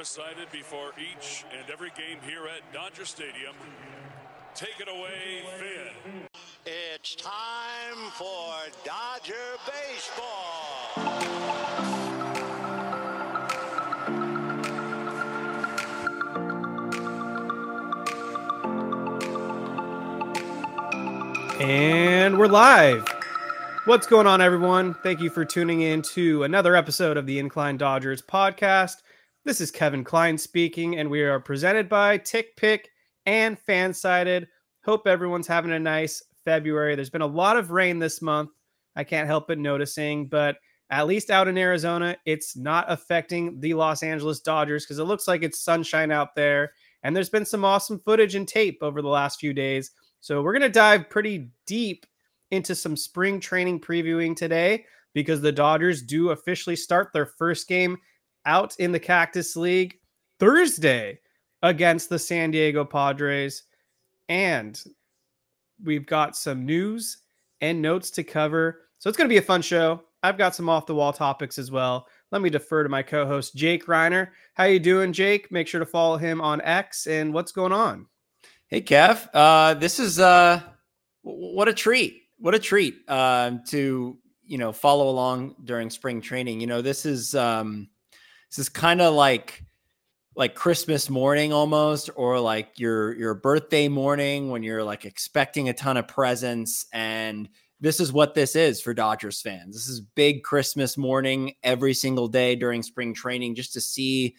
recited before each and every game here at Dodger Stadium. Take it away, Finn. It's time for Dodger Baseball. And we're live. What's going on, everyone? Thank you for tuning in to another episode of the Incline Dodgers podcast. This is Kevin Klein speaking, and we are presented by Tick Pick and Fansided. Hope everyone's having a nice February. There's been a lot of rain this month. I can't help but noticing, but at least out in Arizona, it's not affecting the Los Angeles Dodgers because it looks like it's sunshine out there. And there's been some awesome footage and tape over the last few days. So we're going to dive pretty deep into some spring training previewing today because the Dodgers do officially start their first game out in the Cactus League Thursday against the San Diego Padres. And we've got some news and notes to cover. So it's going to be a fun show. I've got some off the wall topics as well. Let me defer to my co-host Jake Reiner. How you doing, Jake? Make sure to follow him on X and what's going on? Hey, Kev. Uh, this is uh, what a treat! What a treat uh, to you know follow along during spring training. You know, this is um, this is kind of like like Christmas morning almost, or like your your birthday morning when you're like expecting a ton of presents. And this is what this is for Dodgers fans. This is big Christmas morning every single day during spring training, just to see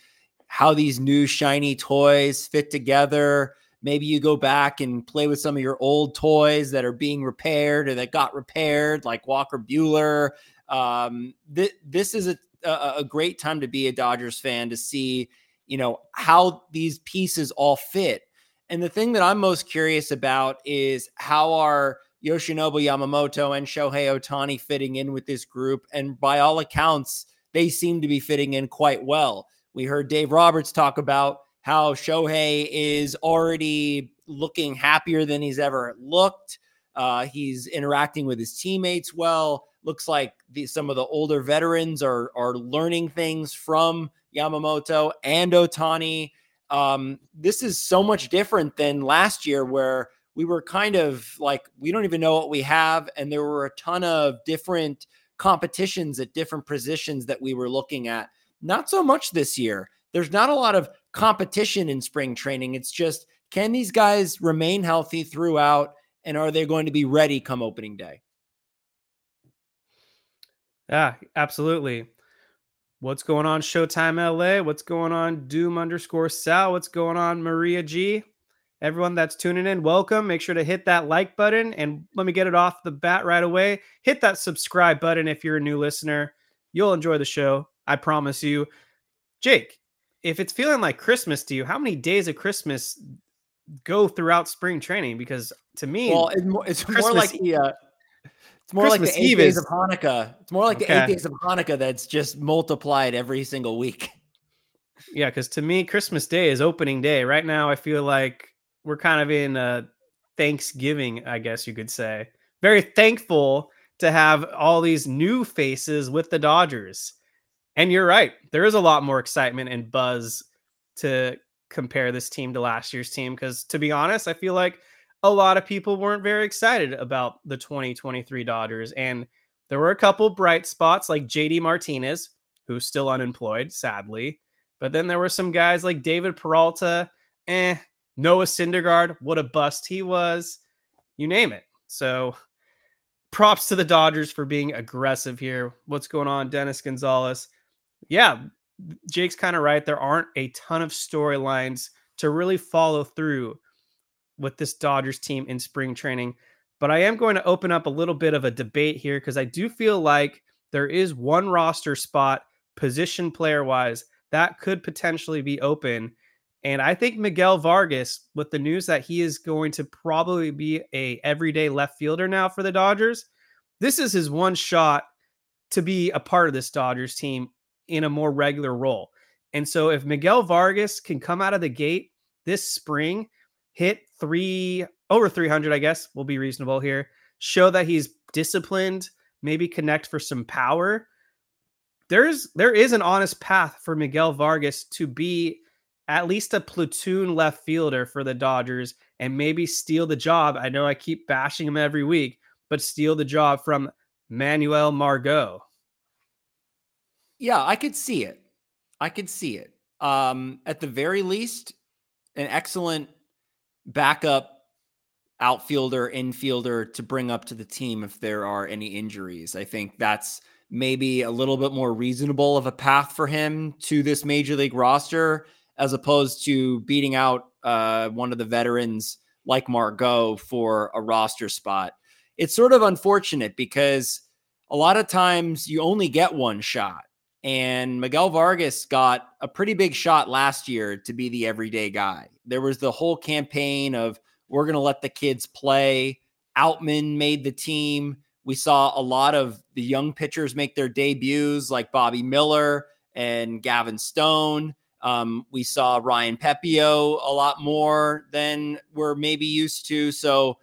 how these new shiny toys fit together Maybe you go back and play with some of your old toys that are being repaired or that got repaired, like Walker Buehler. Um, th- this is a, a, a great time to be a Dodgers fan to see, you know, how these pieces all fit. And the thing that I'm most curious about is how are Yoshinobu Yamamoto and Shohei Ohtani fitting in with this group? And by all accounts, they seem to be fitting in quite well. We heard Dave Roberts talk about how Shohei is already looking happier than he's ever looked. Uh, he's interacting with his teammates well. Looks like the, some of the older veterans are are learning things from Yamamoto and Ohtani. Um, this is so much different than last year, where we were kind of like we don't even know what we have, and there were a ton of different competitions at different positions that we were looking at. Not so much this year. There's not a lot of competition in spring training. It's just can these guys remain healthy throughout and are they going to be ready come opening day? Yeah, absolutely. What's going on, Showtime LA? What's going on, Doom underscore Sal? What's going on, Maria G? Everyone that's tuning in, welcome. Make sure to hit that like button and let me get it off the bat right away. Hit that subscribe button if you're a new listener. You'll enjoy the show. I promise you. Jake, if it's feeling like Christmas to you, how many days of Christmas go throughout spring training? Because to me, well, it's more, it's more like the uh, it's more Christmas like the eight Eve days is- of Hanukkah. It's more like the Okay. eight days of Hanukkah that's just multiplied every single week. Yeah, because to me, Christmas Day is opening day. Right now, I feel like we're kind of in uh, Thanksgiving, I guess you could say. Very thankful to have all these new faces with the Dodgers. And you're right, there is a lot more excitement and buzz to compare this team to last year's team. Because to be honest, I feel like a lot of people weren't very excited about the 2023 Dodgers. And there were a couple bright spots like JD Martinez, who's still unemployed, sadly. But then there were some guys like David Peralta, eh, Noah Syndergaard, what a bust he was. You name it. So props to the Dodgers for being aggressive here. What's going on, Dennis Gonzalez? Yeah, Jake's kind of right. There aren't a ton of storylines to really follow through with this Dodgers team in spring training. But I am going to open up a little bit of a debate here because I do feel like there is one roster spot, position player wise, that could potentially be open. And I think Miguel Vargas, with the news that he is going to probably be a everyday left fielder now for the Dodgers, this is his one shot to be a part of this Dodgers team in a more regular role. And so if Miguel Vargas can come out of the gate this spring, hit three over 300, I guess will be reasonable here, show that he's disciplined, maybe connect for some power. There's there is an honest path for Miguel Vargas to be at least a platoon left fielder for the Dodgers and maybe steal the job. I know I keep bashing him every week, but steal the job from Manuel Margot. Yeah, I could see it. I could see it. Um, at the very least, an excellent backup outfielder, infielder to bring up to the team if there are any injuries. I think that's maybe a little bit more reasonable of a path for him to this major league roster as opposed to beating out uh, one of the veterans like Margot for a roster spot. It's sort of unfortunate because a lot of times you only get one shot. And Miguel Vargas got a pretty big shot last year to be the everyday guy. There was the whole campaign of we're going to let the kids play. Outman made the team. We saw a lot of the young pitchers make their debuts, like Bobby Miller and Gavin Stone. Um, we saw Ryan Pepiot a lot more than we're maybe used to. So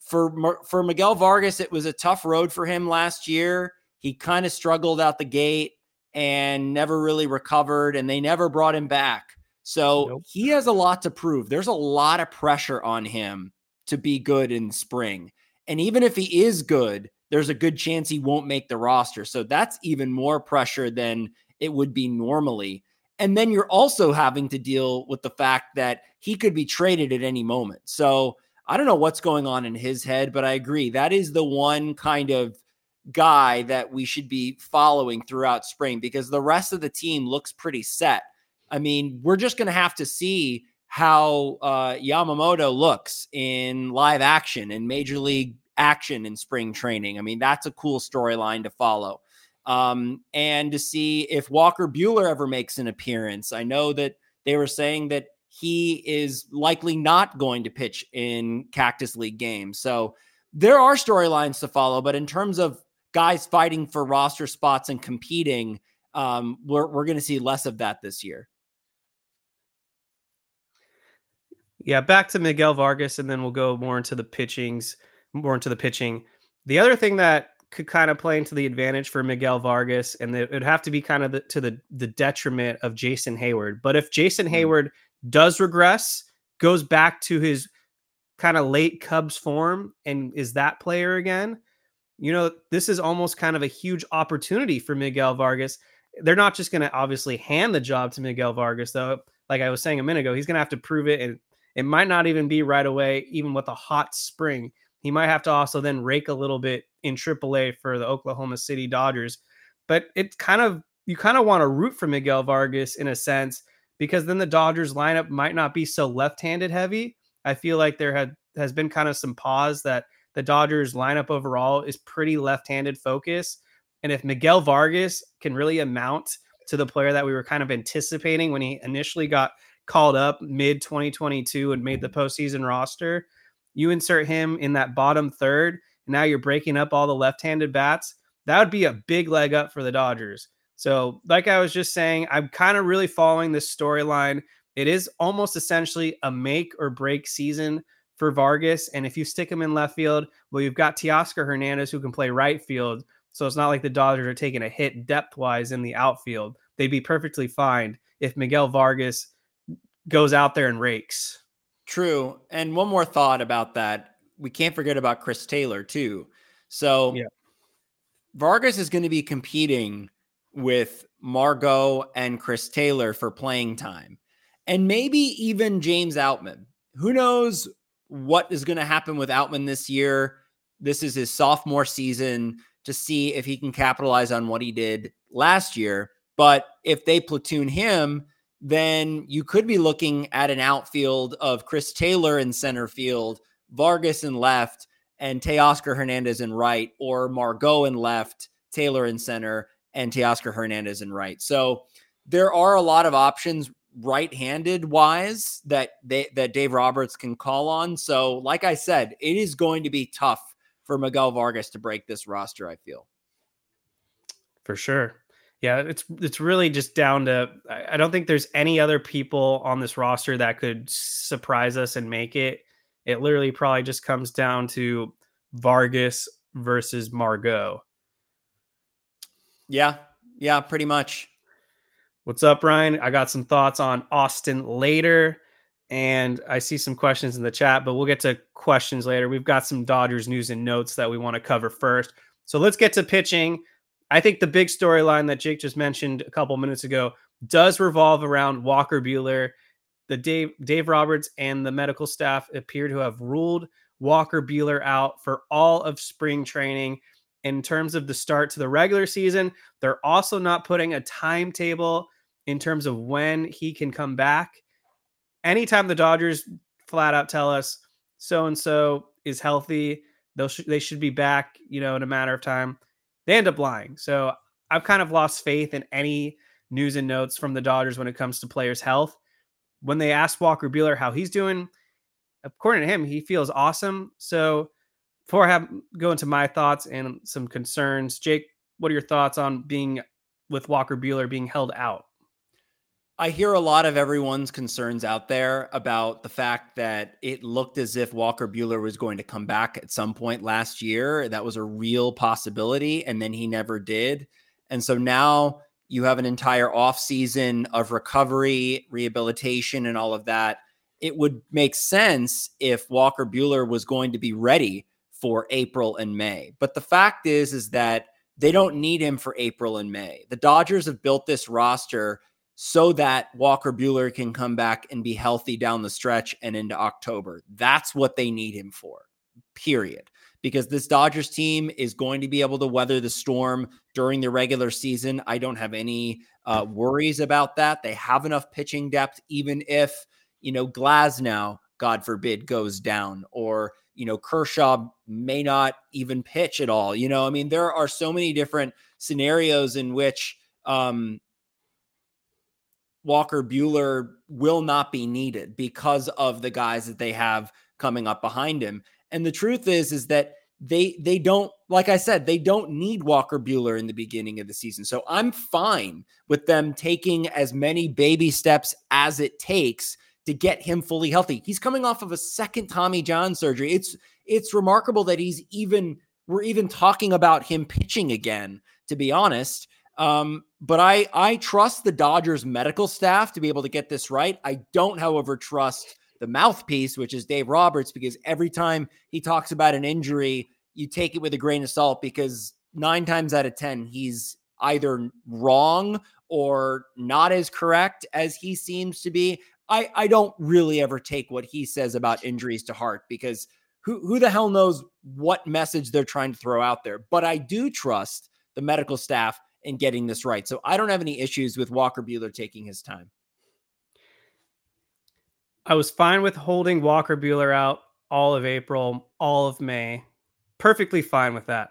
for for Miguel Vargas, it was a tough road for him last year. He kind of struggled out the gate and never really recovered, and they never brought him back. So Nope. he has a lot to prove. There's a lot of pressure on him to be good in spring. And even if he is good, there's a good chance he won't make the roster. So that's even more pressure than it would be normally. And then you're also having to deal with the fact that he could be traded at any moment. So I don't know what's going on in his head, but I agree. That is the one kind of guy that we should be following throughout spring because the rest of the team looks pretty set. I mean, we're just going to have to see how uh, Yamamoto looks in live action and major league action in spring training. I mean, that's a cool storyline to follow. Um, and to see if Walker Buehler ever makes an appearance. I know that they were saying that he is likely not going to pitch in Cactus League games. So there are storylines to follow, but in terms of guys fighting for roster spots and competing, um, we're, we're going to see less of that this year. Yeah, back to Miguel Vargas, and then we'll go more into the pitchings, more into the pitching. The other thing that could kind of play into the advantage for Miguel Vargas, and it would have to be kind of the, to the the detriment of Jason Heyward. But if Jason Heyward does regress, goes back to his kind of late Cubs form, and is that player again, you know, this is almost kind of a huge opportunity for Miguel Vargas. They're not just going to obviously hand the job to Miguel Vargas, though. Like I was saying a minute ago, he's going to have to prove it, and it might not even be right away, even with a hot spring. He might have to also then rake a little bit in AAA for the Oklahoma City Dodgers. But it kind of you kind of want to root for Miguel Vargas in a sense because then the Dodgers lineup might not be so left-handed heavy. I feel like there had has been kind of some pause that the Dodgers lineup overall is pretty left-handed focus. And if Miguel Vargas can really amount to the player that we were kind of anticipating when he initially got called up mid 2022 and made the postseason roster, you insert him in that bottom third. And now you're breaking up all the left-handed bats. That would be a big leg up for the Dodgers. So, like I was just saying, I'm kind of really following this storyline. It is almost essentially a make or break season for Vargas. And if you stick him in left field, well, you've got Teoscar Hernandez who can play right field. So it's not like the Dodgers are taking a hit depth wise in the outfield. They'd be perfectly fine if Miguel Vargas goes out there and rakes. True. And one more thought about that. We can't forget about Chris Taylor, too. So yeah. Vargas is going to be competing with Margot and Chris Taylor for playing time, and maybe even James Outman. Who knows what is going to happen with Outman this year? This is his sophomore season to see if he can capitalize on what he did last year. But if they platoon him, then you could be looking at an outfield of Chris Taylor in center field, Vargas in left, and Teoscar Hernandez in right, or Margot in left, Taylor in center, and Teoscar Hernandez in right. So there are a lot of options right-handed wise that they that Dave Roberts can call on. So like I said, it is going to be tough for Miguel Vargas to break this roster, I feel. For sure. Yeah, it's it's really just down to I don't think there's any other people on this roster that could surprise us and make it. It literally probably just comes down to Vargas versus Margot. Yeah, yeah, pretty much. What's up, Ryan? I got some thoughts on Austin later, and I see some questions in the chat, but we'll get to questions later. We've got some Dodgers news and notes that we want to cover first. So let's get to pitching. I think the big storyline that Jake just mentioned a couple minutes ago does revolve around Walker Buehler. The Dave Dave Roberts and the medical staff appear to have ruled Walker Buehler out for all of spring training in terms of the start to the regular season. They're also not putting a timetable in terms of when he can come back. Anytime the Dodgers flat out tell us so and so is healthy, they'll sh- they should be back, you know, in a matter of time. They end up lying. So I've kind of lost faith in any news and notes from the Dodgers when it comes to players' health. When they asked Walker Buehler how he's doing, according to him, he feels awesome. So before I have go into my thoughts and some concerns, Jake, what are your thoughts on being with Walker Buehler being held out? I hear a lot of everyone's concerns out there about the fact that it looked as if Walker Buehler was going to come back at some point last year. That was a real possibility, and then he never did. And so now you have an entire offseason of recovery, rehabilitation, and all of that. It would make sense if Walker Buehler was going to be ready for April and May. But the fact is, is that they don't need him for April and May. The Dodgers have built this roster so that Walker Buehler can come back and be healthy down the stretch and into October. That's what they need him for, period. Because this Dodgers team is going to be able to weather the storm during the regular season. I don't have any uh, worries about that. They have enough pitching depth, even if, you know, Glasnow, God forbid, goes down or you know, Kershaw may not even pitch at all. You know, I mean, there are so many different scenarios in which um, Walker Buehler will not be needed because of the guys that they have coming up behind him. And the truth is, is that they they don't like I said they don't need Walker Buehler in the beginning of the season. So I'm fine with them taking as many baby steps as it takes to get him fully healthy. He's coming off of a second Tommy John surgery. It's it's remarkable that he's even we're even talking about him pitching again, to be honest. Um, but I I trust the Dodgers medical staff to be able to get this right. I don't, however, trust the mouthpiece, which is Dave Roberts, because every time he talks about an injury, you take it with a grain of salt because nine times out of ten, he's either wrong or not as correct as he seems to be. I, I don't really ever take what he says about injuries to heart because who, who the hell knows what message they're trying to throw out there. But I do trust the medical staff in getting this right. So I don't have any issues with Walker Buehler taking his time. I was fine with holding Walker Buehler out all of April, all of May. Perfectly fine with that.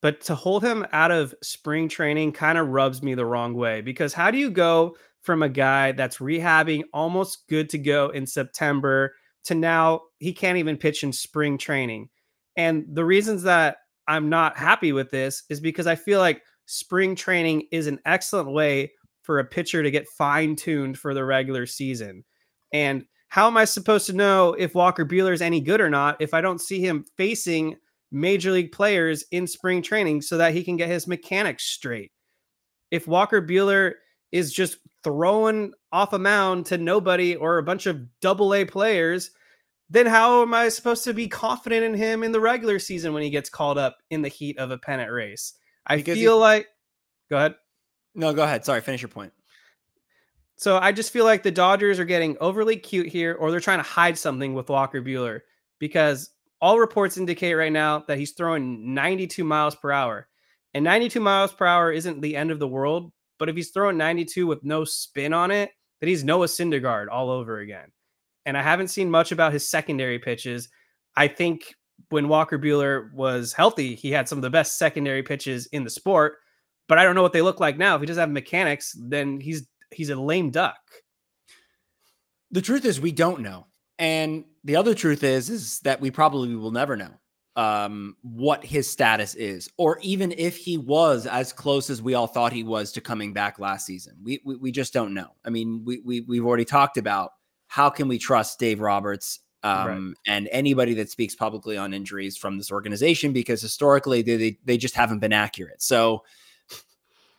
But to hold him out of spring training kind of rubs me the wrong way because how do you go from a guy that's rehabbing almost good to go in September to now he can't even pitch in spring training? And the reasons that I'm not happy with this is because I feel like spring training is an excellent way for a pitcher to get fine tuned for the regular season. And how am I supposed to know if Walker Buehler is any good or not if I don't see him facing major league players in spring training so that he can get his mechanics straight? If Walker Buehler is just throwing off a mound to nobody or a bunch of double A players, then how am I supposed to be confident in him in the regular season when he gets called up in the heat of a pennant race? I because feel like go ahead. No, go ahead. Sorry, finish your point. So I just feel like the Dodgers are getting overly cute here, or they're trying to hide something with Walker Buehler because all reports indicate right now that he's throwing 92 miles per hour. And 92 miles per hour isn't the end of the world, but if he's throwing 92 with no spin on it, then he's Noah Syndergaard all over again. And I haven't seen much about his secondary pitches. I think when Walker Buehler was healthy, he had some of the best secondary pitches in the sport. But I don't know what they look like now. If he doesn't have mechanics, then he's he's a lame duck. The truth is we don't know. And the other truth is is that we probably will never know um, what his status is, or even if he was as close as we all thought he was to coming back last season. We we, we just don't know. I mean, we, we we've already talked about how can we trust Dave Roberts um, right. and anybody that speaks publicly on injuries from this organization because historically they, they they just haven't been accurate. So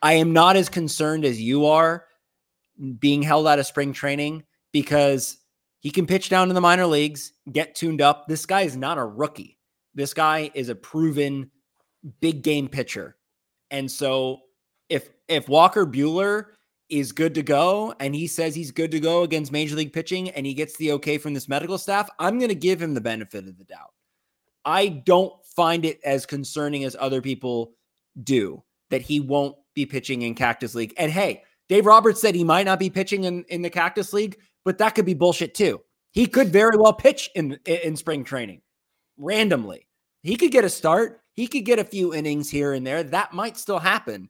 I am not as concerned as you are being held out of spring training because he can pitch down in the minor leagues, get tuned up. This guy is not a rookie. This guy is a proven big game pitcher. And so if if Walker Buehler is good to go and he says he's good to go against major league pitching and he gets the okay from this medical staff, I'm going to give him the benefit of the doubt. I don't find it as concerning as other people do that he won't be pitching in Cactus League. And hey, Dave Roberts said he might not be pitching in, in the Cactus League, but that could be bullshit too. He could very well pitch in in spring training randomly. He could get a start. He could get a few innings here and there. That might still happen.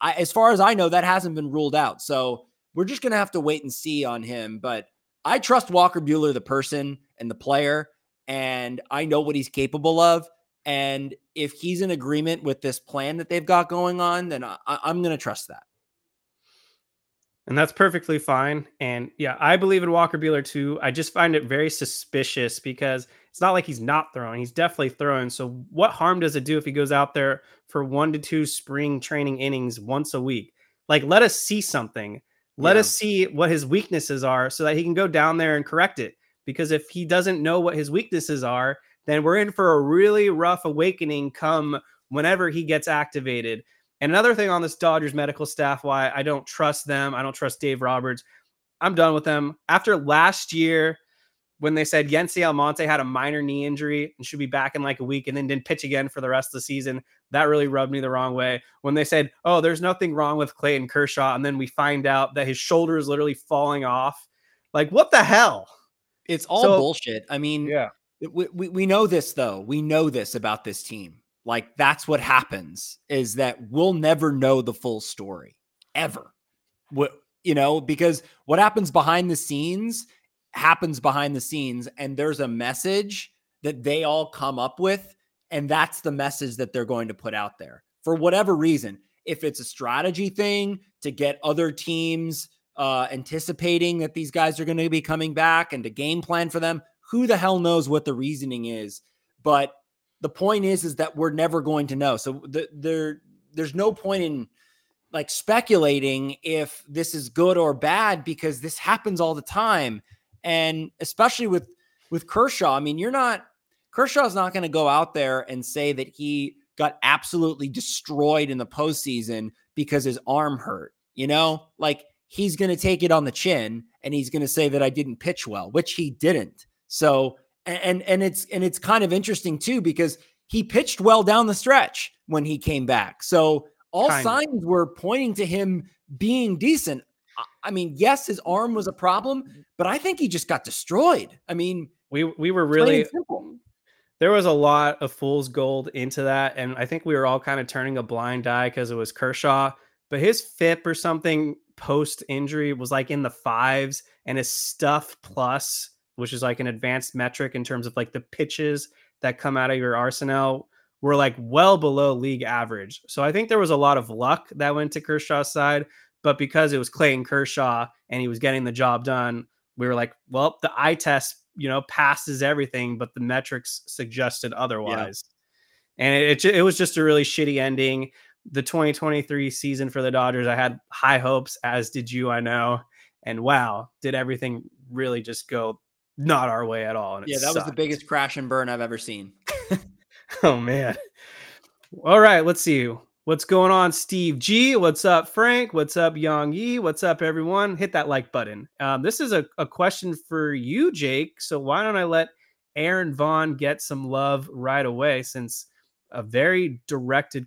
I, as far as I know, that hasn't been ruled out. So we're just going to have to wait and see on him. But I trust Walker Buehler, the person and the player, and I know what he's capable of. And if he's in agreement with this plan that they've got going on, then I, I'm going to trust that and that's perfectly fine. And yeah, I believe in Walker Buehler too. I just find it very suspicious because it's not like he's not throwing; he's definitely throwing. So, what harm does it do if he goes out there for one to two spring training innings once a week? Like, let us see something. Let yeah. us see what his weaknesses are, so that he can go down there and correct it. Because if he doesn't know what his weaknesses are, then we're in for a really rough awakening come whenever he gets activated. And another thing on this Dodgers medical staff, why I don't trust them, I don't trust Dave Roberts. I'm done with them. After last year, when they said Yency Almonte had a minor knee injury and should be back in like a week and then didn't pitch again for the rest of the season, that really rubbed me the wrong way. When they said, oh, there's nothing wrong with Clayton Kershaw, and then we find out that his shoulder is literally falling off. Like, what the hell? It's all so, bullshit. I mean, yeah. We, we, we know this, though. We know this about this team. Like that's what happens is that we'll never know the full story ever. What you know, because what happens behind the scenes happens behind the scenes and there's a message that they all come up with and that's the message that they're going to put out there. For whatever reason, if it's a strategy thing to get other teams uh, anticipating that these guys are going to be coming back and to game plan for them, who the hell knows what the reasoning is? But the point is is that we're never going to know. So the, there there's no point in like speculating if this is good or bad because this happens all the time and especially with with Kershaw. I mean, you're not Kershaw's not going to go out there and say that he got absolutely destroyed in the postseason because his arm hurt. You know, like he's going to take it on the chin and he's going to say that I didn't pitch well, which he didn't. So and and it's and it's kind of interesting too because he pitched well down the stretch when he came back. So all Kind of. signs were pointing to him being decent. I- I mean, yes, his arm was a problem, but I think he just got destroyed. I mean, We we were really there was a lot of fool's gold into that, and I think we were all kind of turning a blind eye because it was Kershaw. But his FIP or something post injury was like in the fives, and his stuff plus, which is like an advanced metric in terms of like the pitches that come out of your arsenal, were like well below league average. So I think there was a lot of luck that went to Kershaw's side, but because it was Clayton Kershaw and he was getting the job done, we were like, well, the eye test, you know, passes everything, but the metrics suggested otherwise. And it, it, it was just a really shitty ending. The 2023 season for the Dodgers, I had high hopes, as did you, I know. And wow, did everything really just go not our way at all? And Yeah, that was the biggest crash and burn I've ever seen. Oh man. All right, let's see. What's going on, Steve G? What's up, Frank? What's up, Yang Yi? What's up, everyone? Hit that like button. Um, this is a, a question for you, Jake. So why don't I let Aaron Vaughn get some love right away since a very directed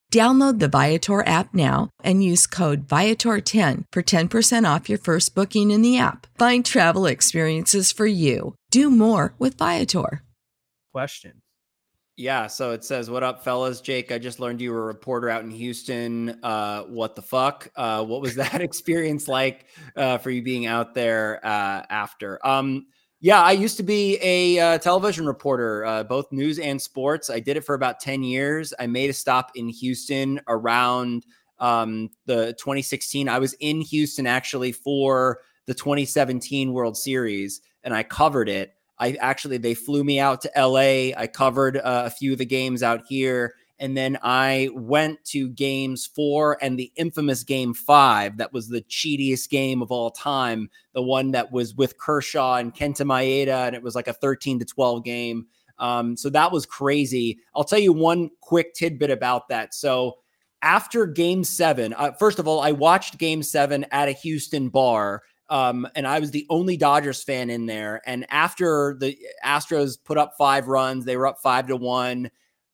Download the Viator app now and use code Viator10 for 10% off your first booking in the app. Find travel experiences for you. Do more with Viator. question. Yeah, so it says, "What up, fellas? Jake, I just learned you were a reporter out in Houston. Uh, what the fuck? Uh, what was that experience like uh, for you being out there uh, after?" Um, yeah, I used to be a uh, television reporter, uh, both news and sports. I did it for about ten years. I made a stop in Houston around um, the 2016. I was in Houston actually for the 2017 World Series, and I covered it. I actually they flew me out to LA. I covered uh, a few of the games out here, and then I went to games four and the infamous game five. That was the cheatiest game of all time. The one that was with Kershaw and Kenta Maeda, and it was like a 13 to 12 game. Um, so that was crazy. I'll tell you one quick tidbit about that. So after game seven, uh, first of all, I watched game seven at a Houston bar. Um, and I was the only Dodgers fan in there. And after the Astros put up five runs, they were up five to one.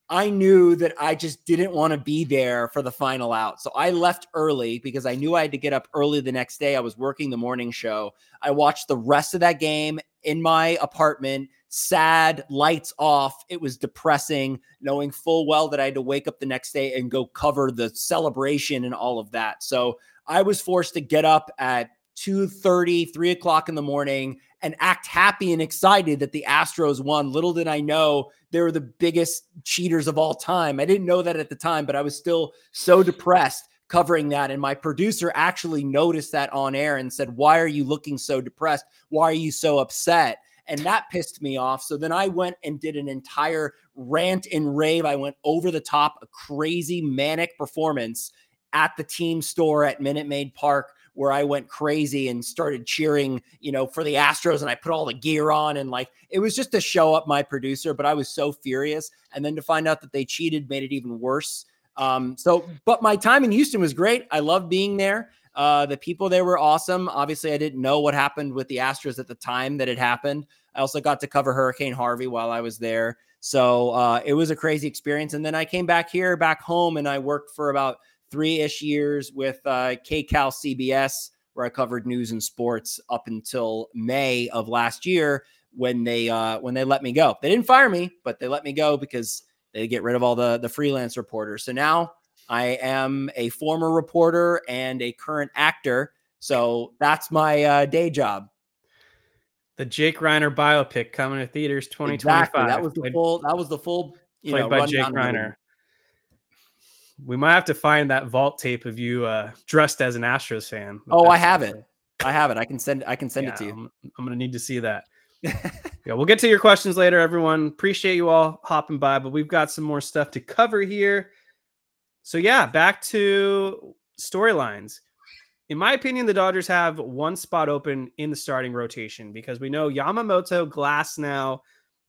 I knew that I just didn't want to be there for the final out. So I left early because I knew I had to get up early the next day. I was working the morning show. I watched the rest of that game in my apartment, sad, lights off. It was depressing, knowing full well that I had to wake up the next day and go cover the celebration and all of that. So I was forced to get up at 2 30, 3 o'clock in the morning and act happy and excited that the Astros won. Little did I know they were the biggest cheaters of all time. I didn't know that at the time, but I was still so depressed covering that. And my producer actually noticed that on air and said, Why are you looking so depressed? Why are you so upset? And that pissed me off. So then I went and did an entire rant and rave. I went over the top, a crazy manic performance at the team store at Minute Maid Park where I went crazy and started cheering, you know, for the Astros and I put all the gear on and like it was just to show up my producer, but I was so furious. And then to find out that they cheated made it even worse. Um, so, but my time in Houston was great. I loved being there. Uh, the people there were awesome. Obviously, I didn't know what happened with the Astros at the time that it happened. I also got to cover Hurricane Harvey while I was there. So uh, it was a crazy experience. And then I came back here, back home, and I worked for about three ish years with uh, KCAL CBS, where I covered news and sports up until May of last year when they uh, when they let me go. They didn't fire me, but they let me go because they get rid of all the the freelance reporters. So now I am a former reporter and a current actor. So that's my uh, day job. The Jake Reiner biopic coming to theaters 2025. Exactly. That was the full. That was the full. You played know, by Jake Reiner we might have to find that vault tape of you uh, dressed as an Astros fan. Oh, I have it. I have it. I can send. I can send yeah, it to you. I'm, I'm gonna need to see that. yeah, we'll get to your questions later, everyone. Appreciate you all hopping by, but we've got some more stuff to cover here. So yeah, back to storylines. In my opinion, the Dodgers have one spot open in the starting rotation because we know Yamamoto, Glasnow,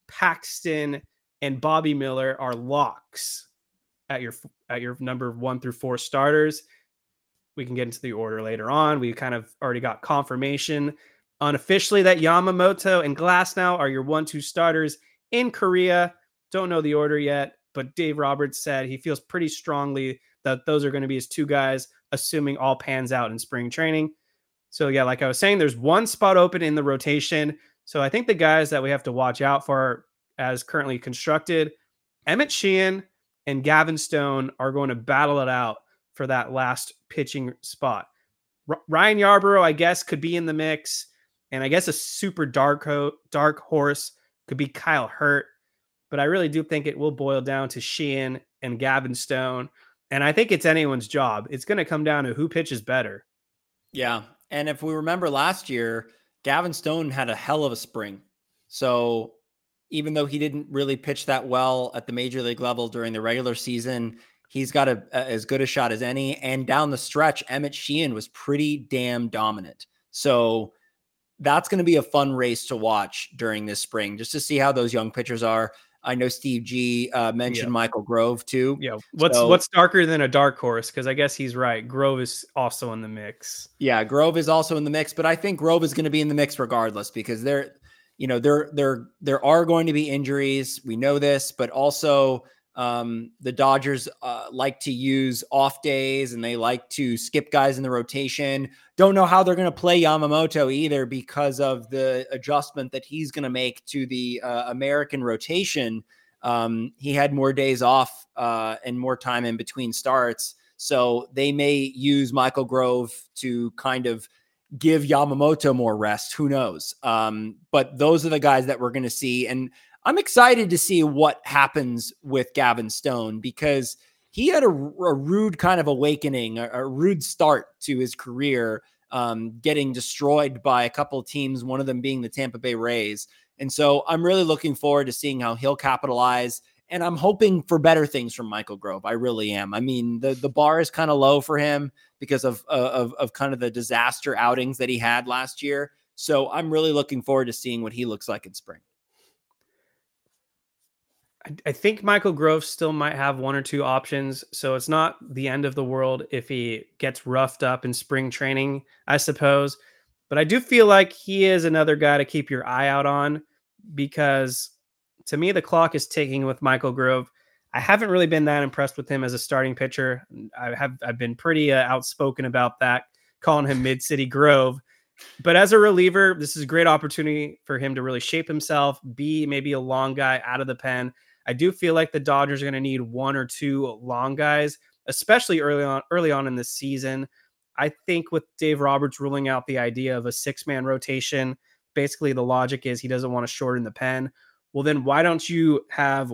Paxton, and Bobby Miller are locks at your at your number one through four starters. We can get into the order later on. We kind of already got confirmation unofficially that Yamamoto and Glasnow are your one two starters in Korea. Don't know the order yet, but Dave Roberts said he feels pretty strongly that those are going to be his two guys, assuming all pans out in spring training. So, yeah, like I was saying, there's one spot open in the rotation. So, I think the guys that we have to watch out for as currently constructed Emmett Sheehan, and Gavin Stone are going to battle it out for that last pitching spot. R- Ryan Yarbrough, I guess, could be in the mix, and I guess a super dark ho- dark horse could be Kyle Hurt, but I really do think it will boil down to Sheehan and Gavin Stone, and I think it's anyone's job. It's going to come down to who pitches better. Yeah, and if we remember last year, Gavin Stone had a hell of a spring, so even though he didn't really pitch that well at the major league level during the regular season, he's got a, a, as good a shot as any. And down the stretch, Emmett Sheehan was pretty damn dominant. So that's going to be a fun race to watch during this spring, just to see how those young pitchers are. I know Steve G uh, mentioned yeah. Michael Grove too. Yeah, what's so, what's darker than a dark horse? Because I guess he's right. Grove is also in the mix. Yeah, Grove is also in the mix, but I think Grove is going to be in the mix regardless because they're you know there there there are going to be injuries. We know this, but also um, the Dodgers uh, like to use off days and they like to skip guys in the rotation. Don't know how they're going to play Yamamoto either because of the adjustment that he's going to make to the uh, American rotation. Um, he had more days off uh, and more time in between starts. So they may use Michael Grove to kind of give Yamamoto more rest. Who knows? Um, but those are the guys that we're going to see. And I'm excited to see what happens with Gavin Stone because he had a, a rude kind of awakening, a, a, rude start to his career, um, getting destroyed by a couple of teams, one of them being the Tampa Bay Rays. And so I'm really looking forward to seeing how he'll capitalize and I'm hoping for better things from Michael Grove. I really am. I mean, the the bar is kind of low for him because of, uh, of of kind of the disaster outings that he had last year. So I'm really looking forward to seeing what he looks like in spring. I, think Michael Grove still might have one or two options, so it's not the end of the world if he gets roughed up in spring training, I suppose. But I do feel like he is another guy to keep your eye out on because to me, the clock is ticking with Michael Grove. I haven't really been that impressed with him as a starting pitcher. I have I've been pretty uh, outspoken about that, calling him Mid City Grove. but as a reliever, this is a great opportunity for him to really shape himself, be maybe a long guy out of the pen. I do feel like the Dodgers are going to need one or two long guys, especially early on early on in the season. I think with Dave Roberts ruling out the idea of a six-man rotation, basically the logic is he doesn't want to shorten the pen. Well, then why don't you have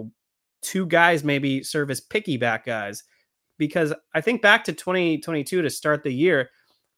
two guys maybe serve as piggyback guys? Because I think back to 2022 to start the year,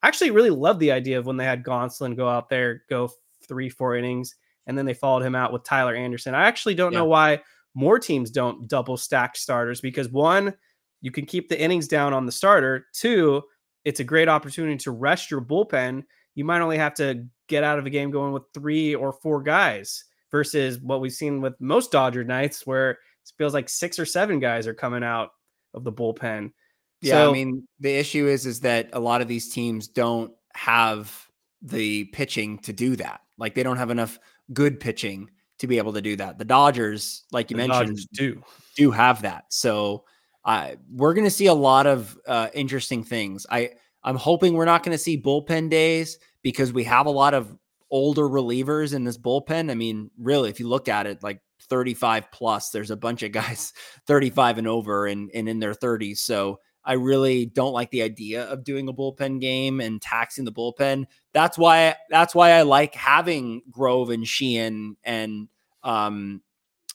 I actually really loved the idea of when they had Gonsolin go out there, go three, four innings, and then they followed him out with Tyler Anderson. I actually don't yeah. know why more teams don't double stack starters because one, you can keep the innings down on the starter. Two, it's a great opportunity to rest your bullpen. You might only have to get out of a game going with three or four guys versus what we've seen with most Dodger nights where it feels like six or seven guys are coming out of the bullpen. Yeah, so, I mean, the issue is is that a lot of these teams don't have the pitching to do that. Like they don't have enough good pitching to be able to do that. The Dodgers, like you mentioned, Dodgers do do have that. So uh, we're going to see a lot of uh, interesting things. I I'm hoping we're not going to see bullpen days because we have a lot of older relievers in this bullpen. I mean, really, if you look at it, like 35 plus, there's a bunch of guys 35 and over and, and in their 30s. So I really don't like the idea of doing a bullpen game and taxing the bullpen. That's why that's why I like having Grove and Sheehan and um,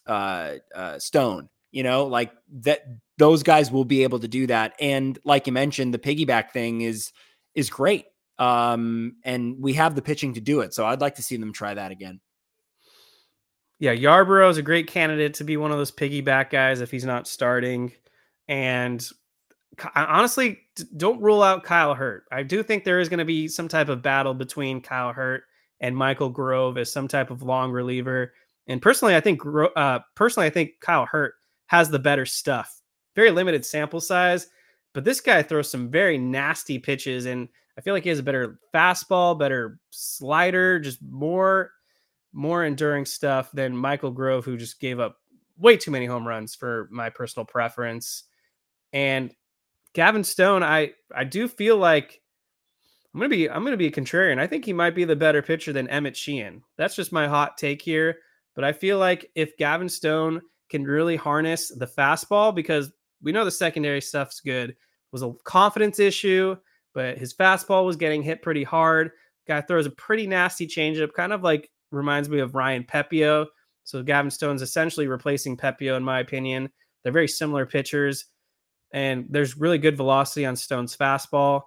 uh, uh, Stone. You know, like that. Those guys will be able to do that. And like you mentioned, the piggyback thing is is great. Um, and we have the pitching to do it. So I'd like to see them try that again. Yeah, Yarbrough is a great candidate to be one of those piggyback guys if he's not starting. And honestly don't rule out Kyle Hurt. I do think there is going to be some type of battle between Kyle Hurt and Michael Grove as some type of long reliever. And personally, I think uh, personally I think Kyle Hurt has the better stuff. Very limited sample size, but this guy throws some very nasty pitches, and I feel like he has a better fastball, better slider, just more more enduring stuff than Michael Grove, who just gave up way too many home runs for my personal preference. And Gavin Stone, I I do feel like I'm gonna be I'm gonna be a contrarian. I think he might be the better pitcher than Emmett Sheehan. That's just my hot take here. But I feel like if Gavin Stone can really harness the fastball, because we know the secondary stuff's good, was a confidence issue, but his fastball was getting hit pretty hard. Guy throws a pretty nasty changeup, kind of like reminds me of Ryan Pepiot. So Gavin Stone's essentially replacing Pepiot, in my opinion. They're very similar pitchers and there's really good velocity on Stone's fastball.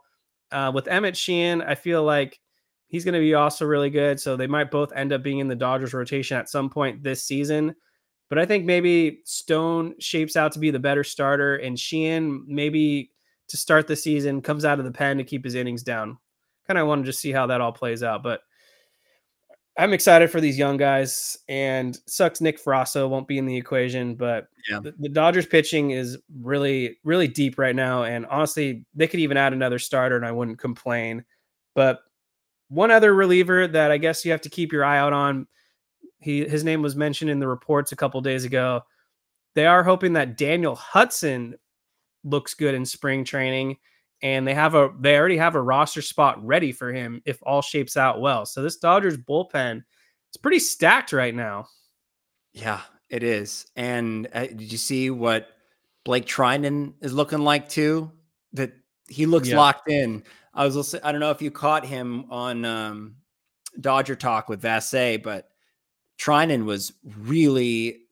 Uh, with Emmett Sheehan, I feel like he's going to be also really good. So they might both end up being in the Dodgers rotation at some point this season. But I think maybe Stone shapes out to be the better starter, and Sheehan maybe to start the season comes out of the pen to keep his innings down. Kind of want to just see how that all plays out. But I'm excited for these young guys, and sucks Nick Frasso won't be in the equation, but yeah. the, the, Dodgers pitching is really, really deep right now. And honestly, they could even add another starter, and I wouldn't complain. But one other reliever that I guess you have to keep your eye out on, he his name was mentioned in the reports a couple days ago. They are hoping that Daniel Hudson looks good in spring training and they have a they already have a roster spot ready for him if all shapes out well. So this Dodgers bullpen it's pretty stacked right now. Yeah, it is. And uh, did you see what Blake Treinen is looking like too? That he looks yeah. locked in. I was listening, I don't know if you caught him on um, Dodger Talk with Vassegh, but Treinen was really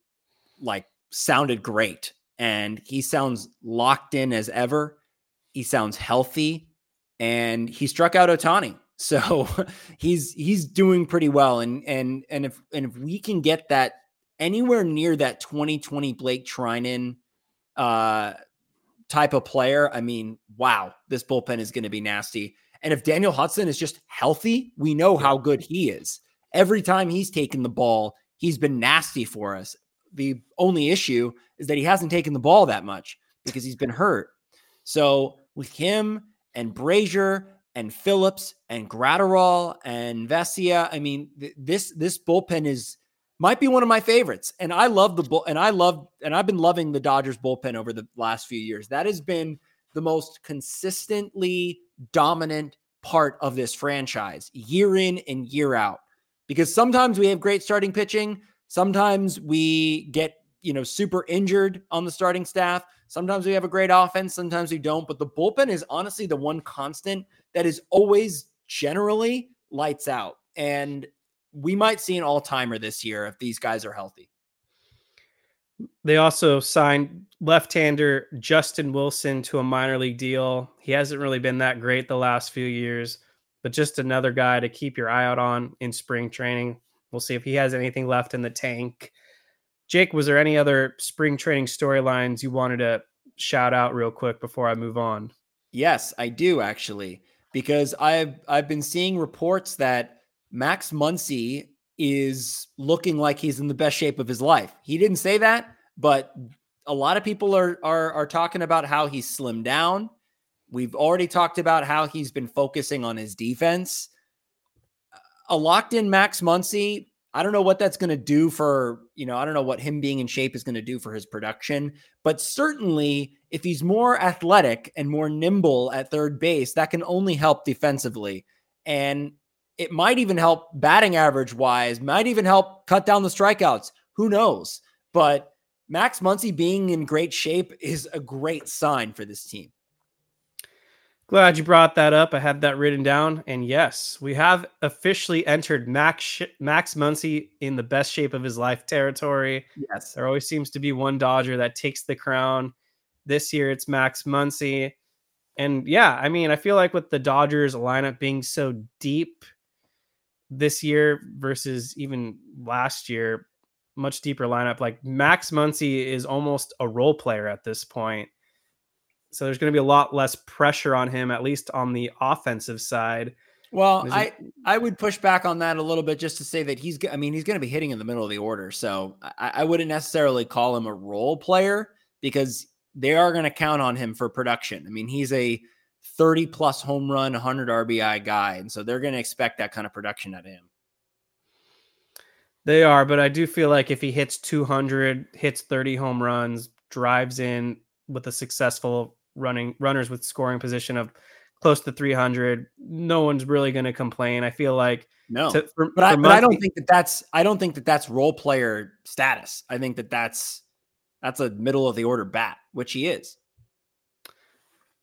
like sounded great and he sounds locked in as ever he sounds healthy, and he struck out Ohtani. So he's he's doing pretty well. And and and if and if we can get that anywhere near that 2020 Blake Treinen uh type of player, I mean, wow, this bullpen is going to be nasty. And if Daniel Hudson is just healthy, we know how good he is. Every time he's taken the ball, he's been nasty for us. The only issue is that he hasn't taken the ball that much because he's been hurt. So with him and Brasier and Phillips and Graterol and Vesia. I mean, th- this this bullpen is might be one of my favorites, and I love the bull. And I love and I've been loving the Dodgers bullpen over the last few years. That has been the most consistently dominant part of this franchise year in and year out. Because sometimes we have great starting pitching, sometimes we get, you know, super injured on the starting staff. Sometimes we have a great offense, sometimes we don't, but the bullpen is honestly the one constant that is always generally lights out. And we might see an all-timer this year if these guys are healthy. They also signed left-hander Justin Wilson to a minor league deal. He hasn't really been that great the last few years, but just another guy to keep your eye out on in spring training. We'll see if he has anything left in the tank. Jake, was there any other spring training storylines you wanted to shout out real quick before I move on? Yes, I do actually, because I've I've been seeing reports that Max Muncy is looking like he's in the best shape of his life. He didn't say that, but a lot of people are are, are talking about how he's slimmed down. We've already talked about how he's been focusing on his defense. A locked in Max Muncy, I don't know what that's going to do for, you know, I don't know what him being in shape is going to do for his production, but certainly if he's more athletic and more nimble at third base, that can only help defensively. And it might even help batting average wise, might even help cut down the strikeouts. Who knows? But Max Muncy being in great shape is a great sign for this team. Glad you brought that up. I had that written down. And yes, we have officially entered Max Max Muncy in the best shape of his life territory. Yes. There always seems to be one Dodger that takes the crown. This year it's Max Muncy. And yeah, I mean, I feel like with the Dodgers lineup being so deep this year versus even last year, much deeper lineup. Like Max Muncy is almost a role player at this point. So there's going to be a lot less pressure on him, at least on the offensive side. Well, I I would push back on that a little bit just to say that he's I mean he's going to be hitting in the middle of the order, so I, I wouldn't necessarily call him a role player because they are going to count on him for production. I mean he's a 30 plus home run, 100 RBI guy. And so they're going to expect that kind of production at him. They are, but I do feel like if he hits 200, hits 30 home runs, drives in with a successful running runners with scoring position of close to 300, no one's really going to complain. I feel like no, to, for, but, I, but I don't think that that's I don't think that that's role player status. I think that that's that's a middle of the order bat, which he is.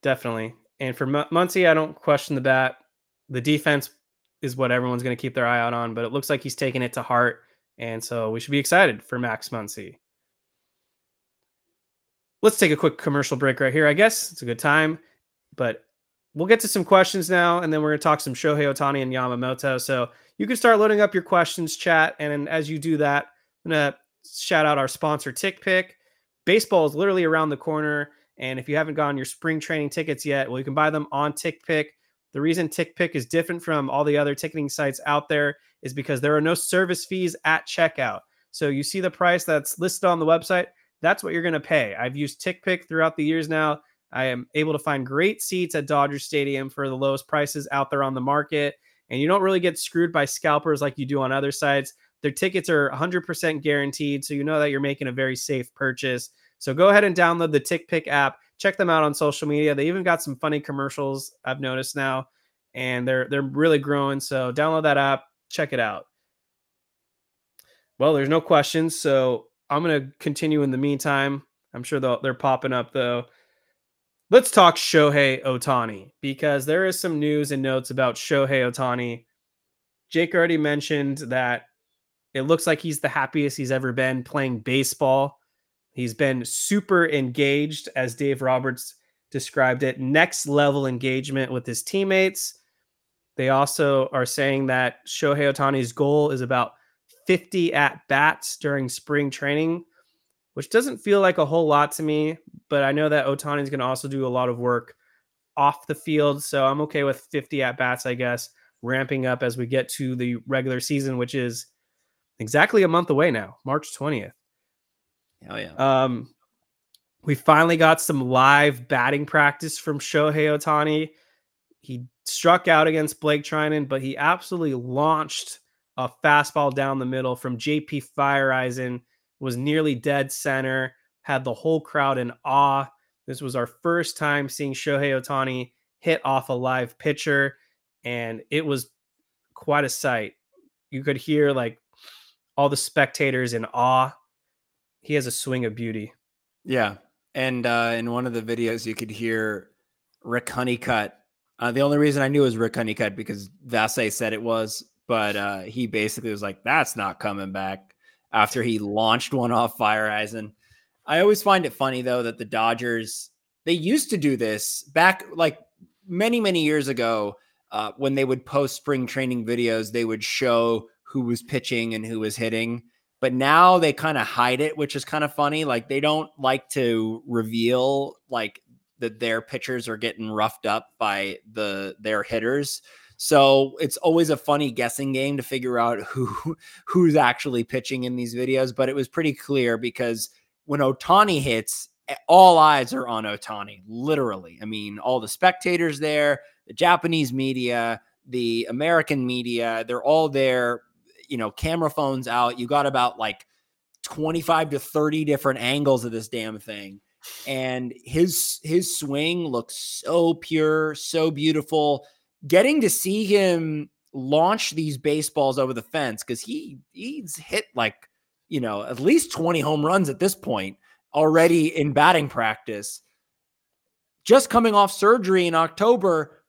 Definitely. And for M- Muncy, I don't question the bat. The defense is what everyone's going to keep their eye out on, but it looks like he's taking it to heart. And so we should be excited for Max Muncy. Let's take a quick commercial break right here. I guess it's a good time, but we'll get to some questions now, and then we're going to talk some Shohei Ohtani and Yamamoto. So you can start loading up your questions, chat. And as you do that, I'm going to shout out our sponsor, TickPick. Baseball is literally around the corner. And if you haven't gotten your spring training tickets yet, well, you can buy them on TickPick. The reason TickPick is different from all the other ticketing sites out there is because there are no service fees at checkout. So you see the price that's listed on the website, that's what you're going to pay. I've used TickPick throughout the years now. I am able to find great seats at Dodger Stadium for the lowest prices out there on the market. And you don't really get screwed by scalpers like you do on other sites. Their tickets are 100% guaranteed. So you know that you're making a very safe purchase. So go ahead and download the TickPick app. Check them out on social media. They even got some funny commercials I've noticed now, and they're they're really growing. So download that app, check it out. Well, there's no questions, so I'm gonna continue in the meantime. I'm sure they're popping up though. Let's talk Shohei Ohtani because there is some news and notes about Shohei Ohtani. Jake already mentioned that it looks like he's the happiest he's ever been playing baseball He's been super engaged, as Dave Roberts described it, next level engagement with his teammates. They also are saying that Shohei Ohtani's goal is about 50 at bats during spring training, which doesn't feel like a whole lot to me, but I know that Ohtani is going to also do a lot of work off the field. So I'm okay with 50 at bats, I guess, ramping up as we get to the regular season, which is exactly a month away now, March 20th. Hell yeah. Um, we finally got some live batting practice from Shohei Ohtani. He struck out against Blake Treinen, but he absolutely launched a fastball down the middle from JP Feyereisen, was nearly dead center, had the whole crowd in awe. This was our first time seeing Shohei Ohtani hit off a live pitcher. and it was quite a sight. You could hear like all the spectators in awe. He has a swing of beauty. Yeah. And uh, in one of the videos, you could hear Rick Honeycutt. Uh, the only reason I knew was Rick Honeycutt because Vassegh said it was, but uh, he basically was like, "That's not coming back." After he launched one off Feyereisen, I always find it funny though that the Dodgers they used to do this back like many many years ago uh, when they would post spring training videos. They would show who was pitching and who was hitting but now they kind of hide it, which is kind of funny. Like they don't like to reveal like that their pitchers are getting roughed up by the their hitters. So it's always a funny guessing game to figure out who who's actually pitching in these videos. But it was pretty clear because when Ohtani hits, all eyes are on Ohtani, literally. I mean, all the spectators there, the Japanese media, the American media, they're all there you know, camera phones out. You got about like 25 to 30 different angles of this damn thing. And his his swing looks so pure, so beautiful. Getting to see him launch these baseballs over the fence because he he's hit like you know at least 20 home runs at this point already in batting practice. Just coming off surgery in October,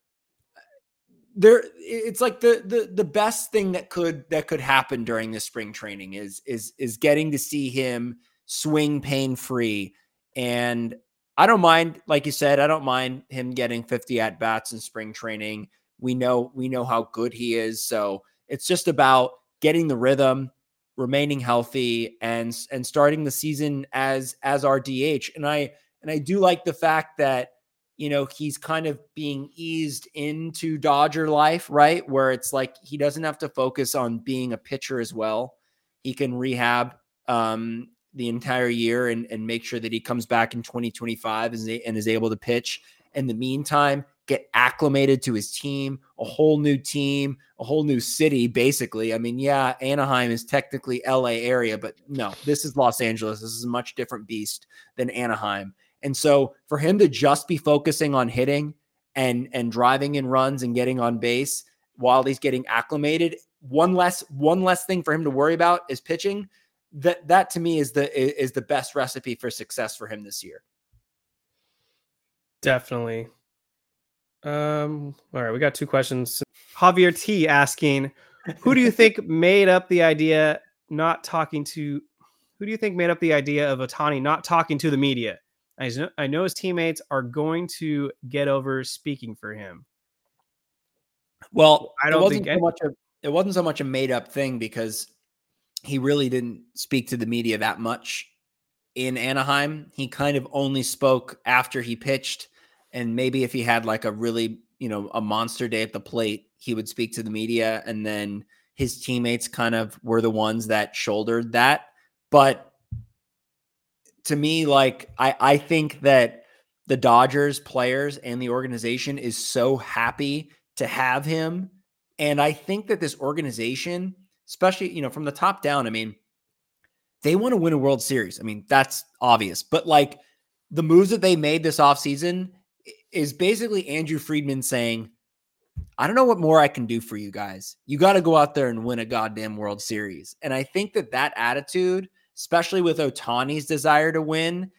there it's like the the the best thing that could that could happen during this spring training is is is getting to see him swing pain free and I don't mind like you said I don't mind him getting 50 at bats in spring training we know we know how good he is so it's just about getting the rhythm remaining healthy and and starting the season as as our DH and I and I do like the fact that you know, he's kind of being eased into Dodger life, right? Where it's like he doesn't have to focus on being a pitcher as well. He can rehab um, the entire year and, and make sure that he comes back in 2025 and, and is able to pitch. In the meantime, get acclimated to his team, a whole new team, a whole new city, basically. I mean, yeah, Anaheim is technically LA area, but no, this is Los Angeles. This is a much different beast than Anaheim. And so for him to just be focusing on hitting and and driving in runs and getting on base while he's getting acclimated, one less one less thing for him to worry about is pitching. That that to me is the is the best recipe for success for him this year. Definitely. Um, all right, we got two questions. Javier T asking, who do you think made up the idea not talking to who do you think made up the idea of Ohtani not talking to the media? I know, I know his teammates are going to get over speaking for him. Well, I don't think so much a, it wasn't so much a made up thing because he really didn't speak to the media that much in Anaheim. He kind of only spoke after he pitched, and maybe if he had like a really you know a monster day at the plate, he would speak to the media, and then his teammates kind of were the ones that shouldered that. But to me, like I, I think that the Dodgers players and the organization is so happy to have him. And I think that this organization, especially, you know, from the top down, I mean, they want to win a World Series. I mean, that's obvious. But like the moves that they made this offseason is basically Andrew Friedman saying, I don't know what more I can do for you guys. You got to go out there and win a goddamn World Series. And I think that that attitude – especially with Ohtani's desire to win.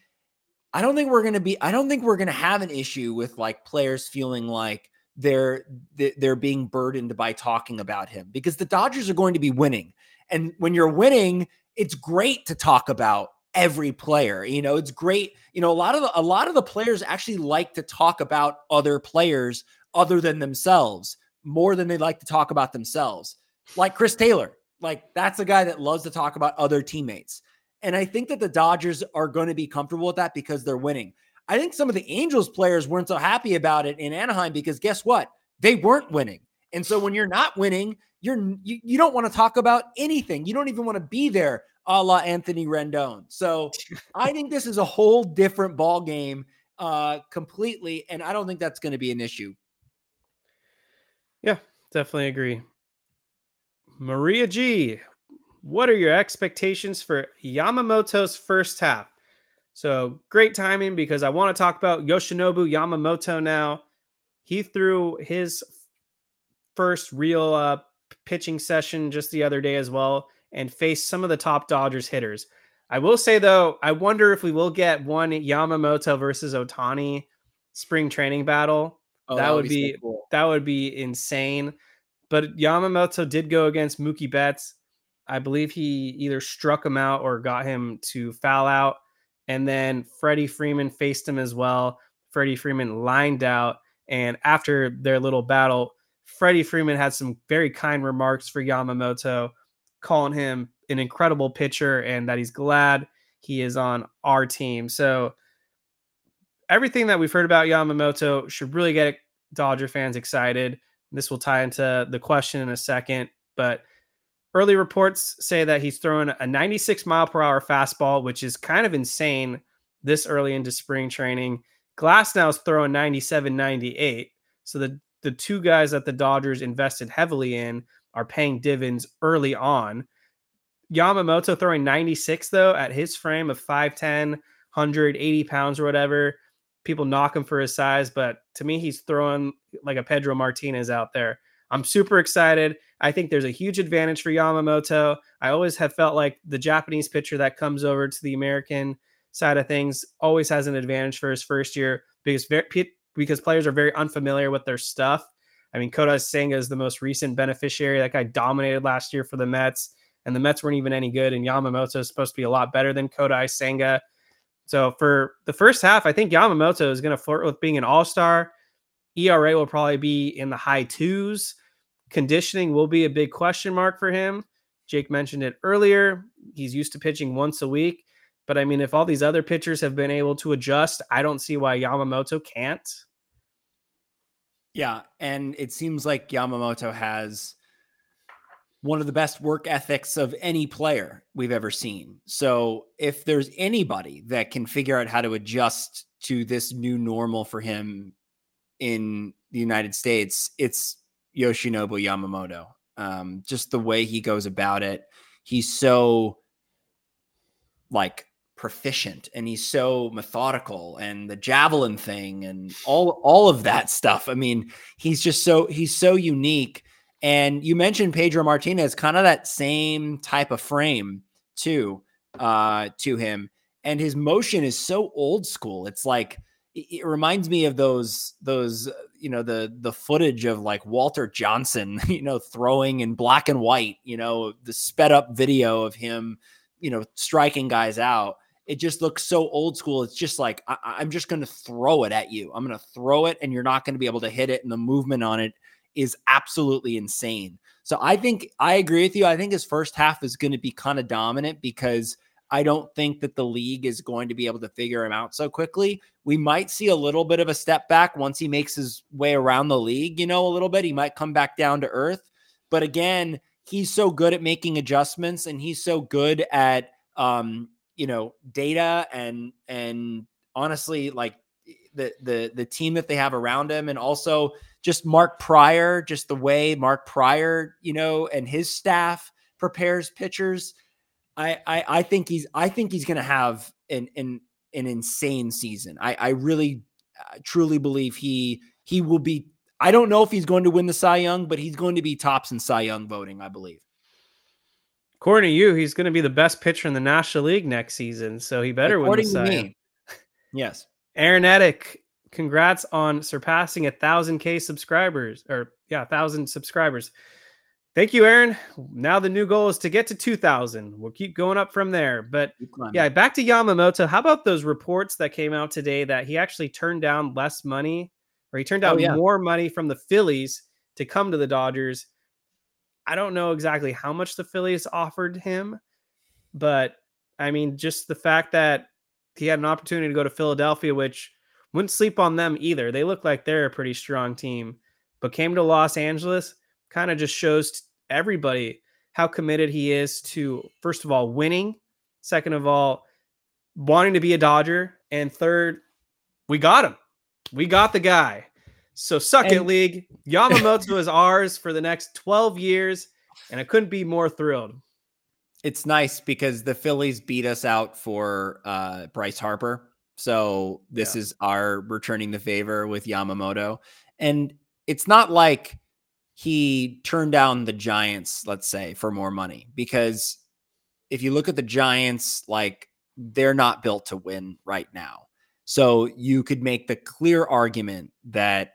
I don't think we're going to be I don't think we're going to have an issue with like players feeling like they're they're being burdened by talking about him because the Dodgers are going to be winning. And when you're winning, it's great to talk about every player. You know, it's great. You know, a lot of the, a lot of the players actually like to talk about other players other than themselves more than they like to talk about themselves. Like Chris Taylor. Like that's a guy that loves to talk about other teammates. And I think that the Dodgers are going to be comfortable with that because they're winning. I think some of the Angels players weren't so happy about it in Anaheim because guess what? They weren't winning. And so when you're not winning, you're you, you don't want to talk about anything. You don't even want to be there, a la Anthony Rendon. So I think this is a whole different ball game uh completely. And I don't think that's going to be an issue. Yeah, definitely agree. Maria G, what are your expectations for Yamamoto's first half? So great timing because I want to talk about Yoshinobu Yamamoto now. He threw his first real uh, pitching session just the other day as well and faced some of the top Dodgers hitters. I will say though, I wonder if we will get one Yamamoto versus Ohtani spring training battle. Oh, that, would be, so cool. that would be insane. But Yamamoto did go against Mookie Betts. I believe he either struck him out or got him to foul out. And then Freddie Freeman faced him as well. Freddie Freeman lined out. And after their little battle, Freddie Freeman had some very kind remarks for Yamamoto, calling him an incredible pitcher and that he's glad he is on our team. So everything that we've heard about Yamamoto should really get Dodger fans excited. This will tie into the question in a second, but early reports say that he's throwing a 96 mile per hour fastball, which is kind of insane this early into spring training. Glasnow is throwing 97, 98. So the, the two guys that the Dodgers invested heavily in are paying dividends early on. Yamamoto throwing 96, though, at his frame of 5'10, 180 pounds or whatever. People knock him for his size, but to me, he's throwing like a Pedro Martinez out there. I'm super excited. I think there's a huge advantage for Yamamoto. I always have felt like the Japanese pitcher that comes over to the American side of things always has an advantage for his first year because because players are very unfamiliar with their stuff. I mean, Kodai Senga is the most recent beneficiary. That guy dominated last year for the Mets, and the Mets weren't even any good. And Yamamoto is supposed to be a lot better than Kodai Senga. So for the first half, I think Yamamoto is going to flirt with being an all star. ERA will probably be in the high twos. Conditioning will be a big question mark for him. Jake mentioned it earlier. He's used to pitching once a week. But I mean, if all these other pitchers have been able to adjust, I don't see why Yamamoto can't. Yeah. And it seems like Yamamoto has one of the best work ethics of any player we've ever seen. So if there's anybody that can figure out how to adjust to this new normal for him in the United States, it's Yoshinobu Yamamoto. Um, just the way he goes about it. He's so like proficient and he's so methodical and the javelin thing and all all of that stuff. I mean, he's just so he's so unique. And you mentioned Pedro Martinez, kind of that same type of frame too, uh, to him. And his motion is so old school. It's like it reminds me of those those you know the the footage of like Walter Johnson, you know, throwing in black and white, you know, the sped up video of him, you know, striking guys out it just looks so old school. It's just like I, am just going to throw it at you. I'm going to throw it, and you're not going to be able to hit it. And the movement on it is absolutely insane. So I think I agree with you. I think his first half is going to be kind of dominant because I don't think that the league is going to be able to figure him out so quickly. We might see a little bit of a step back once he makes his way around the league, you know, a little bit. He might come back down to earth. But again, he's so good at making adjustments and he's so good at um, you know data and and honestly like the the the team that they have around him and also just Mark Prior just the way Mark Prior you know and his staff prepares pitchers. I I, I think he's I think he's going to have an an an insane season. I I really uh, truly believe he he will be I don't know if he's going to win the Cy Young but he's going to be tops in Cy Young voting I believe According to you, he's going to be the best pitcher in the National League next season, so he better According win the to me. Yes. Aaron Edick, congrats on surpassing a thousand K subscribers, or yeah, thousand subscribers. Thank you, Aaron. Now the new goal is to get to 2,000. We'll keep going up from there. But yeah, back to Yamamoto. How about those reports that came out today that he actually turned down less money, or he turned oh, down Oh, yeah. more money from the Phillies to come to the Dodgers? I don't know exactly how much the Phillies offered him, but I mean, just the fact that he had an opportunity to go to Philadelphia, which wouldn't sleep on them either. They look like they're a pretty strong team, but came to Los Angeles, kind of just shows everybody how committed he is to, first of all, winning, second of all, wanting to be a Dodger, and third, we got him. We got the guy. So suck it, league. Yamamoto is ours for the next 12 years, and I couldn't be more thrilled. it's nice because the Phillies beat us out for uh, Bryce Harper. So this is our returning the favor with Yamamoto. And it's not like he turned down the Giants, let's say, for more money. Because if you look at the Giants, like they're not built to win right now. So you could make the clear argument that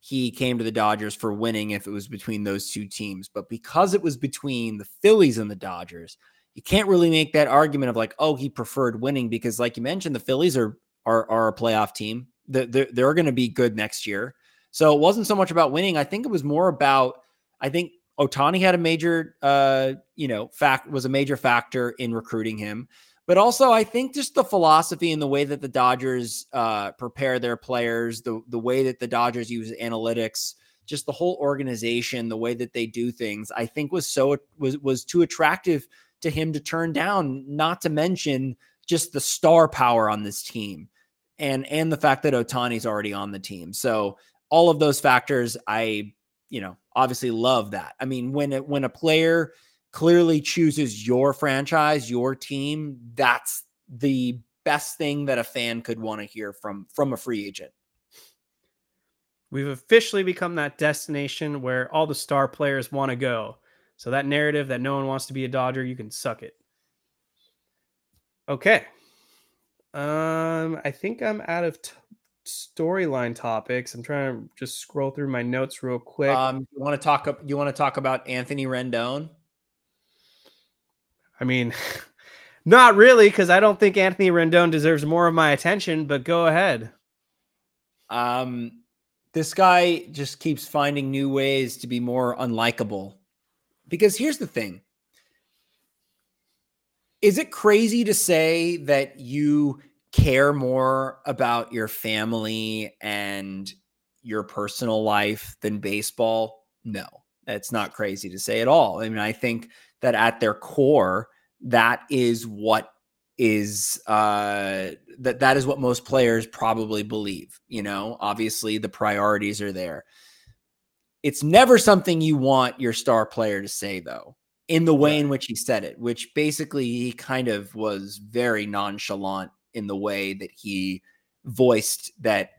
he came to the Dodgers for winning if it was between those two teams. But because it was between the Phillies and the Dodgers, you can't really make that argument of like, oh, he preferred winning because, like you mentioned, the Phillies are are, are a playoff team. They're, they're, going to be good next year. So it wasn't so much about winning. I think it was more about, I think Ohtani had a major, uh, you know, fact was a major factor in recruiting him. But also, I think just the philosophy and the way that the Dodgers uh, prepare their players, the the way that the Dodgers use analytics, just the whole organization, the way that they do things, I think was so was was too attractive to him to turn down. Not to mention just the star power on this team, and and the fact that Ohtani's already on the team. So all of those factors, I you know obviously love that. I mean, when it, when a player clearly chooses your franchise, your team, that's the best thing that a fan could want to hear from from a free agent. We've officially become that destination where all the star players want to go. So that narrative that no one wants to be a Dodger, you can suck it. Okay. Um, I think I'm out of t- storyline topics. I'm trying to just scroll through my notes real quick. Um, you want to talk? You want to talk about Anthony Rendon? I mean, not really, because I don't think Anthony Rendon deserves more of my attention. But go ahead. Um, this guy just keeps finding new ways to be more unlikable. Because here's the thing: is it crazy to say that you care more about your family and your personal life than baseball? No, that's not crazy to say at all. I mean, I think that at their core, that is what is uh that that is what most players probably believe you know? Obviously the priorities are there. It's never something you want your star player to say though in the way in which he said it which basically he kind of was very nonchalant in the way that he voiced that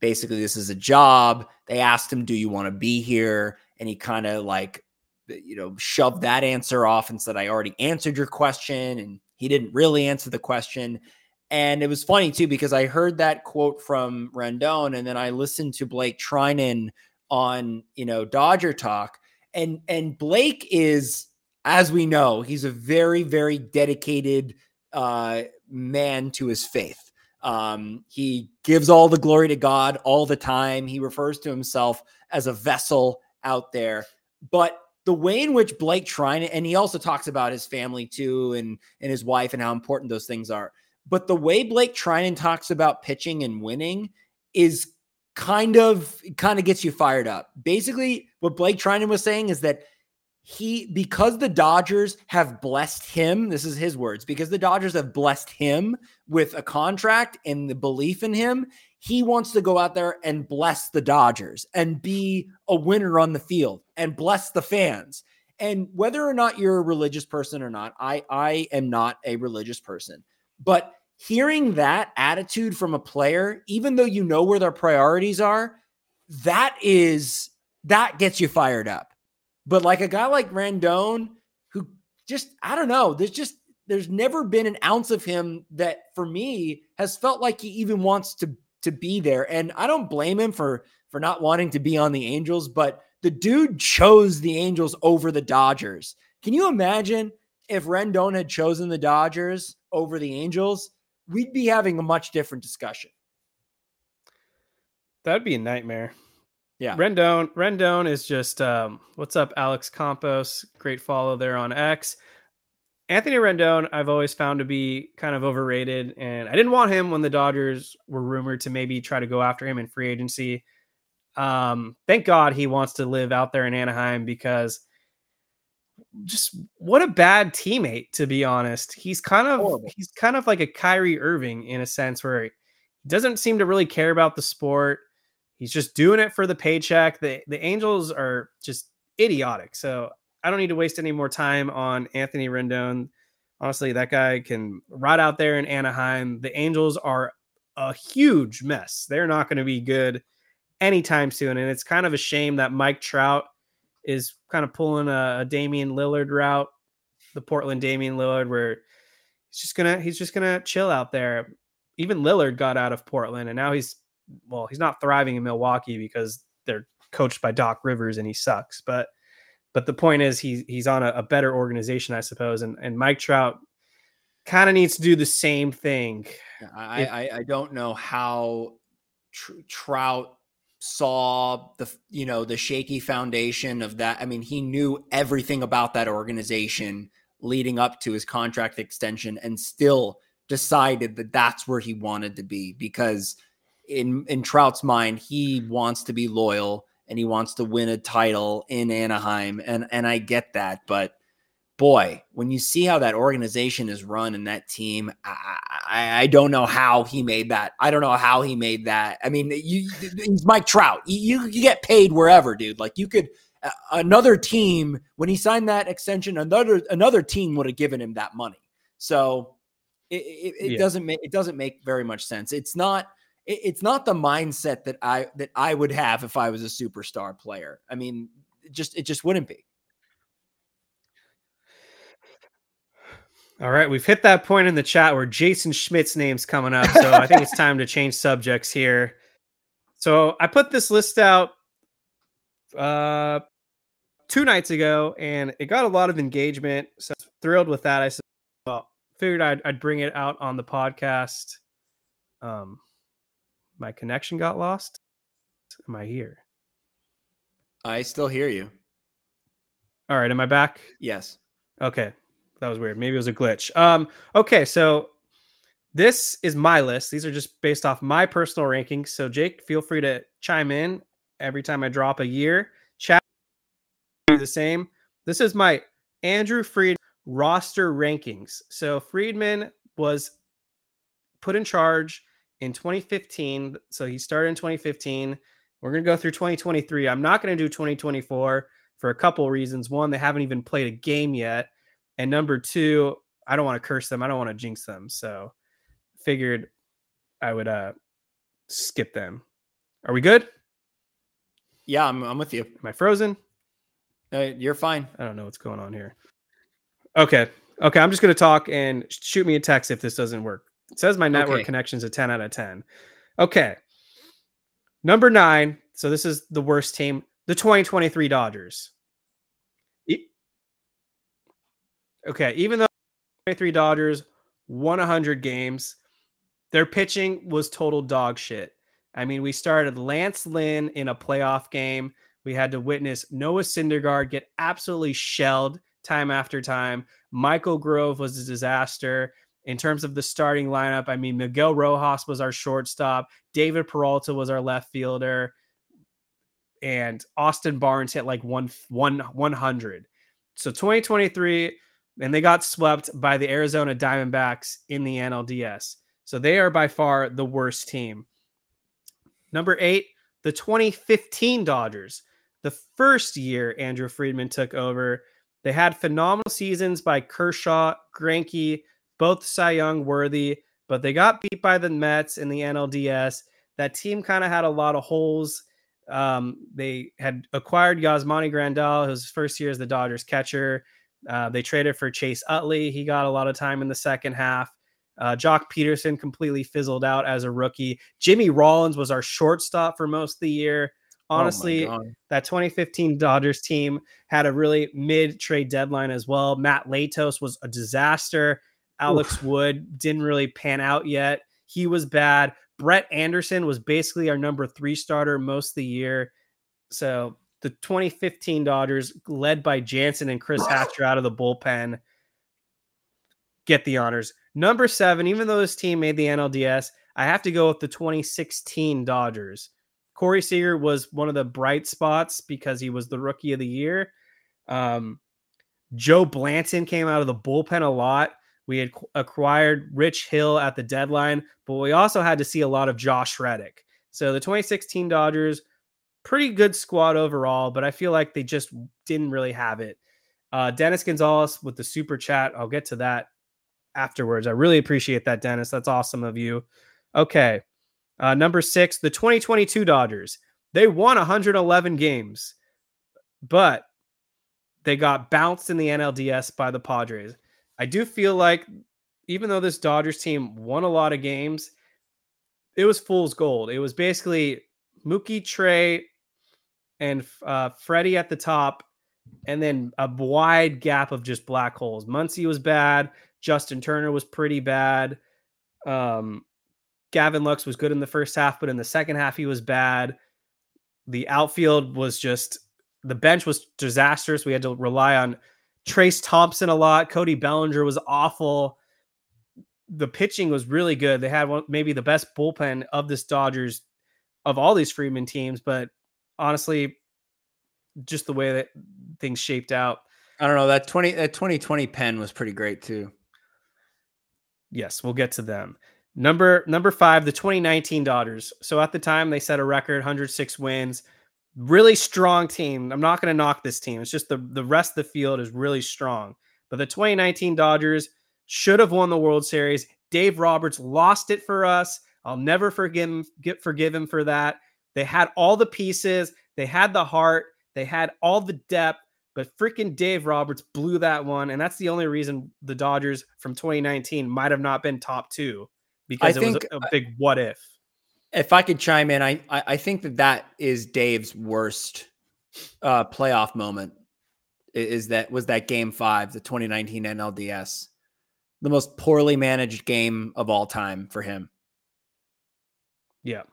basically this is a job. They asked him do you want to be here? And he kind of like you know, shoved that answer off and said, I already answered your question. And he didn't really answer the question. And it was funny too, because I heard that quote from Rendon and then I listened to Blake Treinen on, you know, Dodger Talk. And and Blake is, as we know, he's a very, very dedicated uh man to his faith. Um, he gives all the glory to God all the time. He refers to himself as a vessel out there. But the way in which Blake Treinen, and he also talks about his family too, and and his wife and how important those things are. But the way Blake Treinen talks about pitching and winning is kind of kind of gets you fired up. Basically, what Blake Treinen was saying is that he because the Dodgers have blessed him, this is his words, because the Dodgers have blessed him with a contract and the belief in him, he wants to go out there and bless the Dodgers and be a winner on the field and bless the fans. And whether or not you're a religious person or not, I I am not a religious person. But hearing that attitude from a player, even though you know where their priorities are, that is that gets you fired up. But like a guy like Rendon, who just I don't know, there's just there's never been an ounce of him that for me has felt like he even wants to to be there. And I don't blame him for for not wanting to be on the Angels, but the dude chose the Angels over the Dodgers. Can you imagine if Rendon had chosen the Dodgers over the Angels? We'd be having a much different discussion. That'd be a nightmare. Yeah. Rendon Rendon is just um, what's up, Alex Campos? Great follow there on X. Anthony Rendon, I've always found to be kind of overrated, and I didn't want him when the Dodgers were rumored to maybe try to go after him in free agency. Um, thank God he wants to live out there in Anaheim because just what a bad teammate, to be honest. He's kind of Horrible. he's kind of like a Kyrie Irving in a sense where he doesn't seem to really care about the sport. He's just doing it for the paycheck. The the Angels are just idiotic. So I don't need to waste any more time on Anthony Rendon. Honestly, that guy can ride out there in Anaheim. The Angels are a huge mess. They're not going to be good anytime soon. And it's kind of a shame that Mike Trout is kind of pulling a, a Damian Lillard route, the Portland Damian Lillard, where he's just gonna he's just gonna chill out there. Even Lillard got out of Portland, and now he's well, he's not thriving in Milwaukee because they're coached by Doc Rivers and he sucks. But but the point is he's he's on a, a better organization, I suppose. And and Mike Trout kind of needs to do the same thing. I, if, I, I don't know how tr- Trout saw the you know the shaky foundation of that. I mean, he knew everything about that organization leading up to his contract extension, and still decided that that's where he wanted to be because in in Trout's mind, he wants to be loyal and he wants to win a title in Anaheim, and and I get that, but boy, when you see how that organization is run and that team, I, I, I, don't know how he made that. I don't know how he made that. I mean, you, he's Mike Trout. You, you get paid wherever, dude. Like you could uh, another team when he signed that extension, another another team would have given him that money. So it, it, it yeah. doesn't make it doesn't make very much sense. It's not it's not the mindset that I that I would have if I was a superstar player. I mean, it just it just wouldn't be. All right, we've hit that point in the chat where Jason Schmidt's name's coming up, so I think it's time to change subjects here. So I put this list out uh two nights ago, and it got a lot of engagement. So thrilled with that. I said, well, figured I'd, I'd bring it out on the podcast. Um, my connection got lost. Am I here? I still hear you. All right, am I back? Yes. Okay. That was weird. Maybe it was a glitch. Um, okay, so this is my list. These are just based off my personal rankings. So Jake, feel free to chime in every time I drop a year. Chat do the same. This is my Andrew Fried roster rankings. So Friedman was put in charge in 2015. So he started in 2015. We're going to go through 2023. I'm not going to do 2024 for a couple reasons. One, they haven't even played a game yet. And number two, I don't want to curse them. I don't want to jinx them. So figured I would uh skip them. Are we good? Yeah, I'm, I'm with you. Am I frozen? Uh, you're fine. I don't know what's going on here. Okay. Okay. I'm just going to talk and shoot me a text if this doesn't work. It says my network okay. connection's a 10 out of 10. Okay. Number nine. So this is the worst team, the 2023 Dodgers. Okay. Even though 23 Dodgers won 100 games, their pitching was total dog shit. I mean, we started Lance Lynn in a playoff game. We had to witness Noah Syndergaard get absolutely shelled time after time. Michael Grove was a disaster in terms of the starting lineup, I mean, Miguel Rojas was our shortstop, David Peralta was our left fielder, and Austin Barnes hit like one, one 100. So 2023, and they got swept by the Arizona Diamondbacks in the NLDS. So they are by far the worst team. Number eight, the 2015 Dodgers. The first year Andrew Friedman took over, they had phenomenal seasons by Kershaw, Greinke, both Cy Young worthy, but they got beat by the Mets in the NLDS. That team kind of had a lot of holes. Um, they had acquired Yasmani Grandal, his first year as the Dodgers catcher. Uh, they traded for Chase Utley. He got a lot of time in the second half. Uh, Joc Pederson completely fizzled out as a rookie. Jimmy Rollins was our shortstop for most of the year. Oh Honestly, oh that 2015 Dodgers team had a really mid trade deadline as well. Matt Latos was a disaster. Alex Oof. Wood didn't really pan out yet. He was bad. Brett Anderson was basically our number three starter most of the year. So the 2015 Dodgers, led by Jansen and Chris Hatcher out of the bullpen, get the honors. Number seven, even though this team made the NLDS, I have to go with the 2016 Dodgers. Corey Seager was one of the bright spots because he was the rookie of the year. Um, Joe Blanton came out of the bullpen a lot. We had acquired Rich Hill at the deadline, but we also had to see a lot of Josh Reddick. So the 2016 Dodgers, pretty good squad overall, but I feel like they just didn't really have it. Uh, Dennis Gonzalez with the super chat. I'll get to that afterwards. I really appreciate that, Dennis. That's awesome of you. Okay. Uh, number six, the 2022 Dodgers. They won 111 games, but they got bounced in the NLDS by the Padres. I do feel like even though this Dodgers team won a lot of games, it was fool's gold. It was basically Mookie, Trea, and uh, Freddie at the top, and then a wide gap of just black holes. Muncy was bad. Justin Turner was pretty bad. Um, Gavin Lux was good in the first half, but in the second half, he was bad. The outfield was just the bench was disastrous. We had to rely on Trayce Thompson a lot. Cody Bellinger was awful. The pitching was really good. They had one, maybe the best bullpen of this Dodgers of all these Friedman teams, but honestly, just the way that things shaped out. I don't know that twenty that twenty twenty pen was pretty great too. Yes, we'll get to them. Number number five, the 2019 Dodgers. So at the time they set a record 106 wins. Really strong team. I'm not going to knock this team. It's just the the rest of the field is really strong. But the 2019 Dodgers should have won the World Series. Dave Roberts lost it for us. I'll never forgive him, get forgive him for that. They had all the pieces, they had the heart, they had all the depth, but freaking Dave Roberts blew that one, and that's the only reason the Dodgers from 2019 might have not been top two because I it think, was a, a, big what if. If I could chime in, I I think that that is Dave's worst uh, playoff moment. Is that was that Game Five, the 2019 NLDS, the most poorly managed game of all time for him. Yeah.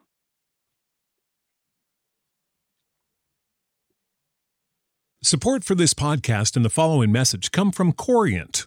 Support for this podcast and the following message come from Corient.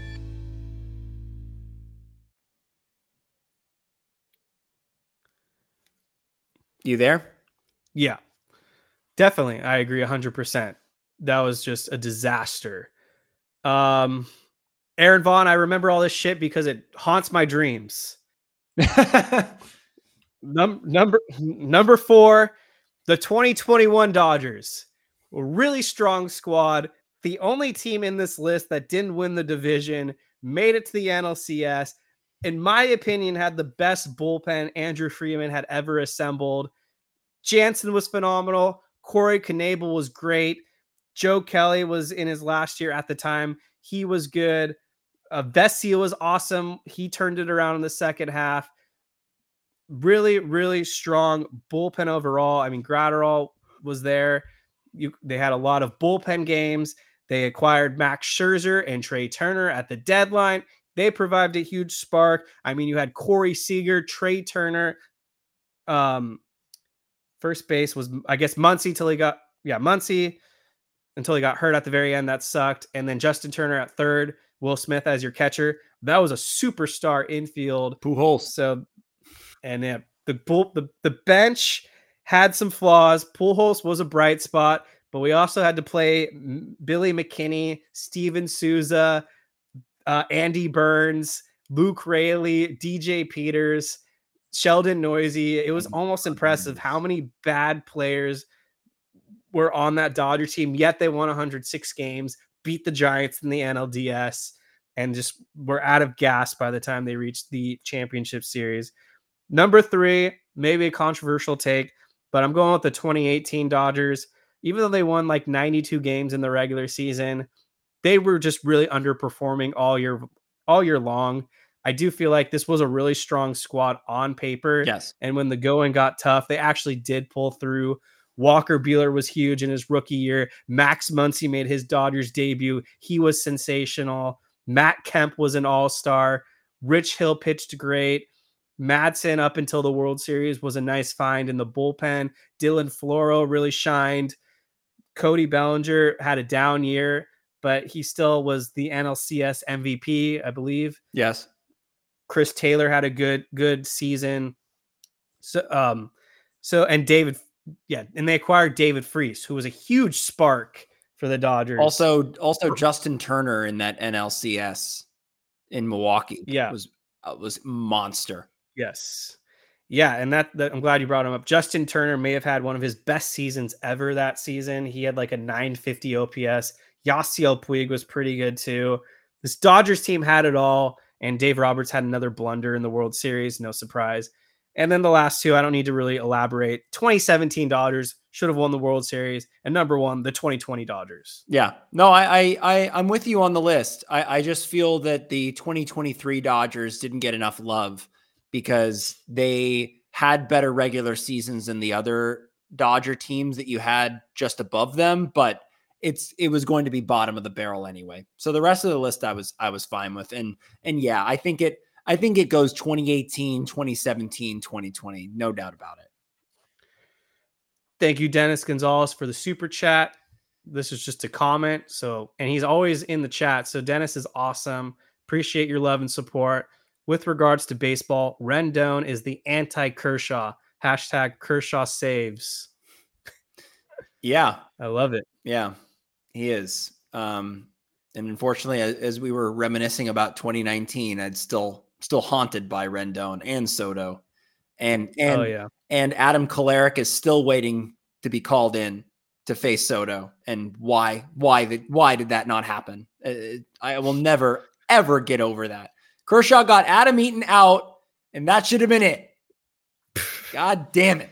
You there? Yeah, definitely. I agree 100%. That was just a disaster. Um, Aaron Vaughn, I remember all this shit because it haunts my dreams. Num- number number four, the 2021 Dodgers, a really strong squad. The only team in this list that didn't win the division, made it to the NLCS. In my opinion, had the best bullpen Andrew Friedman had ever assembled. Jansen was phenomenal. Corey Knebel was great. Joe Kelly was in his last year at the time. He was good. Uh, was awesome. He turned it around in the second half really, really strong bullpen overall. I mean, Graterol was there. You, they had a lot of bullpen games. They acquired Max Scherzer and Trea Turner at the deadline. They provided a huge spark. I mean, you had Corey Seager, Trea Turner. Um, first base was, I guess, Muncy till he got, yeah, Muncy until he got hurt at the very end. That sucked. And then Justin Turner at third. Will Smith as your catcher. That was a superstar infield. Pujols. So, and yeah, the bull, the the bench had some flaws. Pujols was a bright spot, but we also had to play Billy McKinney, Steven Souza, uh, Andy Burns, Luke Raley, DJ Peters, Sheldon Neuse. It was almost impressive how many bad players were on that Dodger team, yet they won 106 games, beat the Giants in the NLDS, and just were out of gas by the time they reached the championship series. Number three, maybe a controversial take, but I'm going with the 2018 Dodgers. Even though they won like 92 games in the regular season, they were just really underperforming all year all year long. I do feel like this was a really strong squad on paper. Yes. And when the going got tough, they actually did pull through. Walker Buehler was huge in his rookie year. Max Muncy made his Dodgers debut. He was sensational. Matt Kemp was an all star. Rich Hill pitched great. Madson, up until the World Series, was a nice find in the bullpen. Dylan Floro really shined. Cody Bellinger had a down year, but he still was the NLCS MVP, I believe. Yes. Chris Taylor had a good good season. So um so and David yeah, and they acquired David Freese, who was a huge spark for the Dodgers. Also also Justin Turner in that NLCS in Milwaukee. Yeah. Was uh, was monster. Yes. Yeah, and that, that I'm glad you brought him up. Justin Turner may have had one of his best seasons ever that season. He had like a 950 OPS. Yasiel Puig was pretty good too. This Dodgers team had it all, and Dave Roberts had another blunder in the World Series. No surprise. And then the last two, I don't need to really elaborate. 2017 Dodgers should have won the World Series, and number one, the 2020 Dodgers. Yeah, no, I, I, I I'm with you on the list. I, I just feel that the 2023 Dodgers didn't get enough love because they had better regular seasons than the other Dodger teams that you had just above them, but it's it was going to be bottom of the barrel anyway. So the rest of the list I was I was fine with. And and yeah, I think it I think it goes 2018, 2017, 2020, no doubt about it. Thank you Dennis Gonzalez for the super chat. This is just a comment. So and he's always in the chat. So Dennis is awesome. Appreciate your love and support with regards to baseball, Rendon is the anti Kershaw. Hashtag Kershaw saves. Yeah. I love it. Yeah, he is. Um, and unfortunately, as we were reminiscing about 2019, I'd still still haunted by Rendon and Soto. And and oh, yeah. and Adam Kolarek is still waiting to be called in to face Soto. And why why the, why did that not happen? Uh, I will never ever get over that. Kershaw got Adam Eaton out, and that should have been it. God damn it.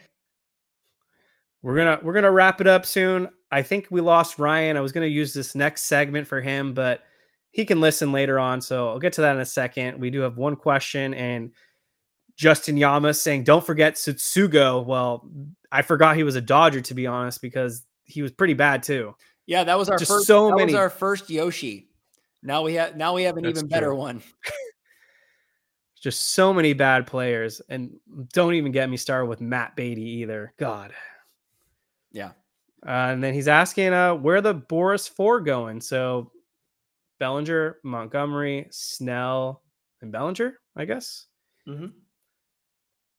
We're gonna we're gonna wrap it up soon. I think we lost Ryan. I was gonna use this next segment for him, but he can listen later on. So I'll get to that in a second. We do have one question and Justin Yama saying, "Don't forget Tsutsugo." Well, I forgot he was a Dodger to be honest, because he was pretty bad too. Yeah, that was our Just first. so that many- was our first Yoshi. Now we have now we have an That's even better one. Just so many bad players, and don't even get me started with Matt Beaty either. God. Yeah. Uh, and then he's asking uh, where the Boras four going. So Bellinger, Montgomery, Snell, and Bellinger, I guess. Mhm.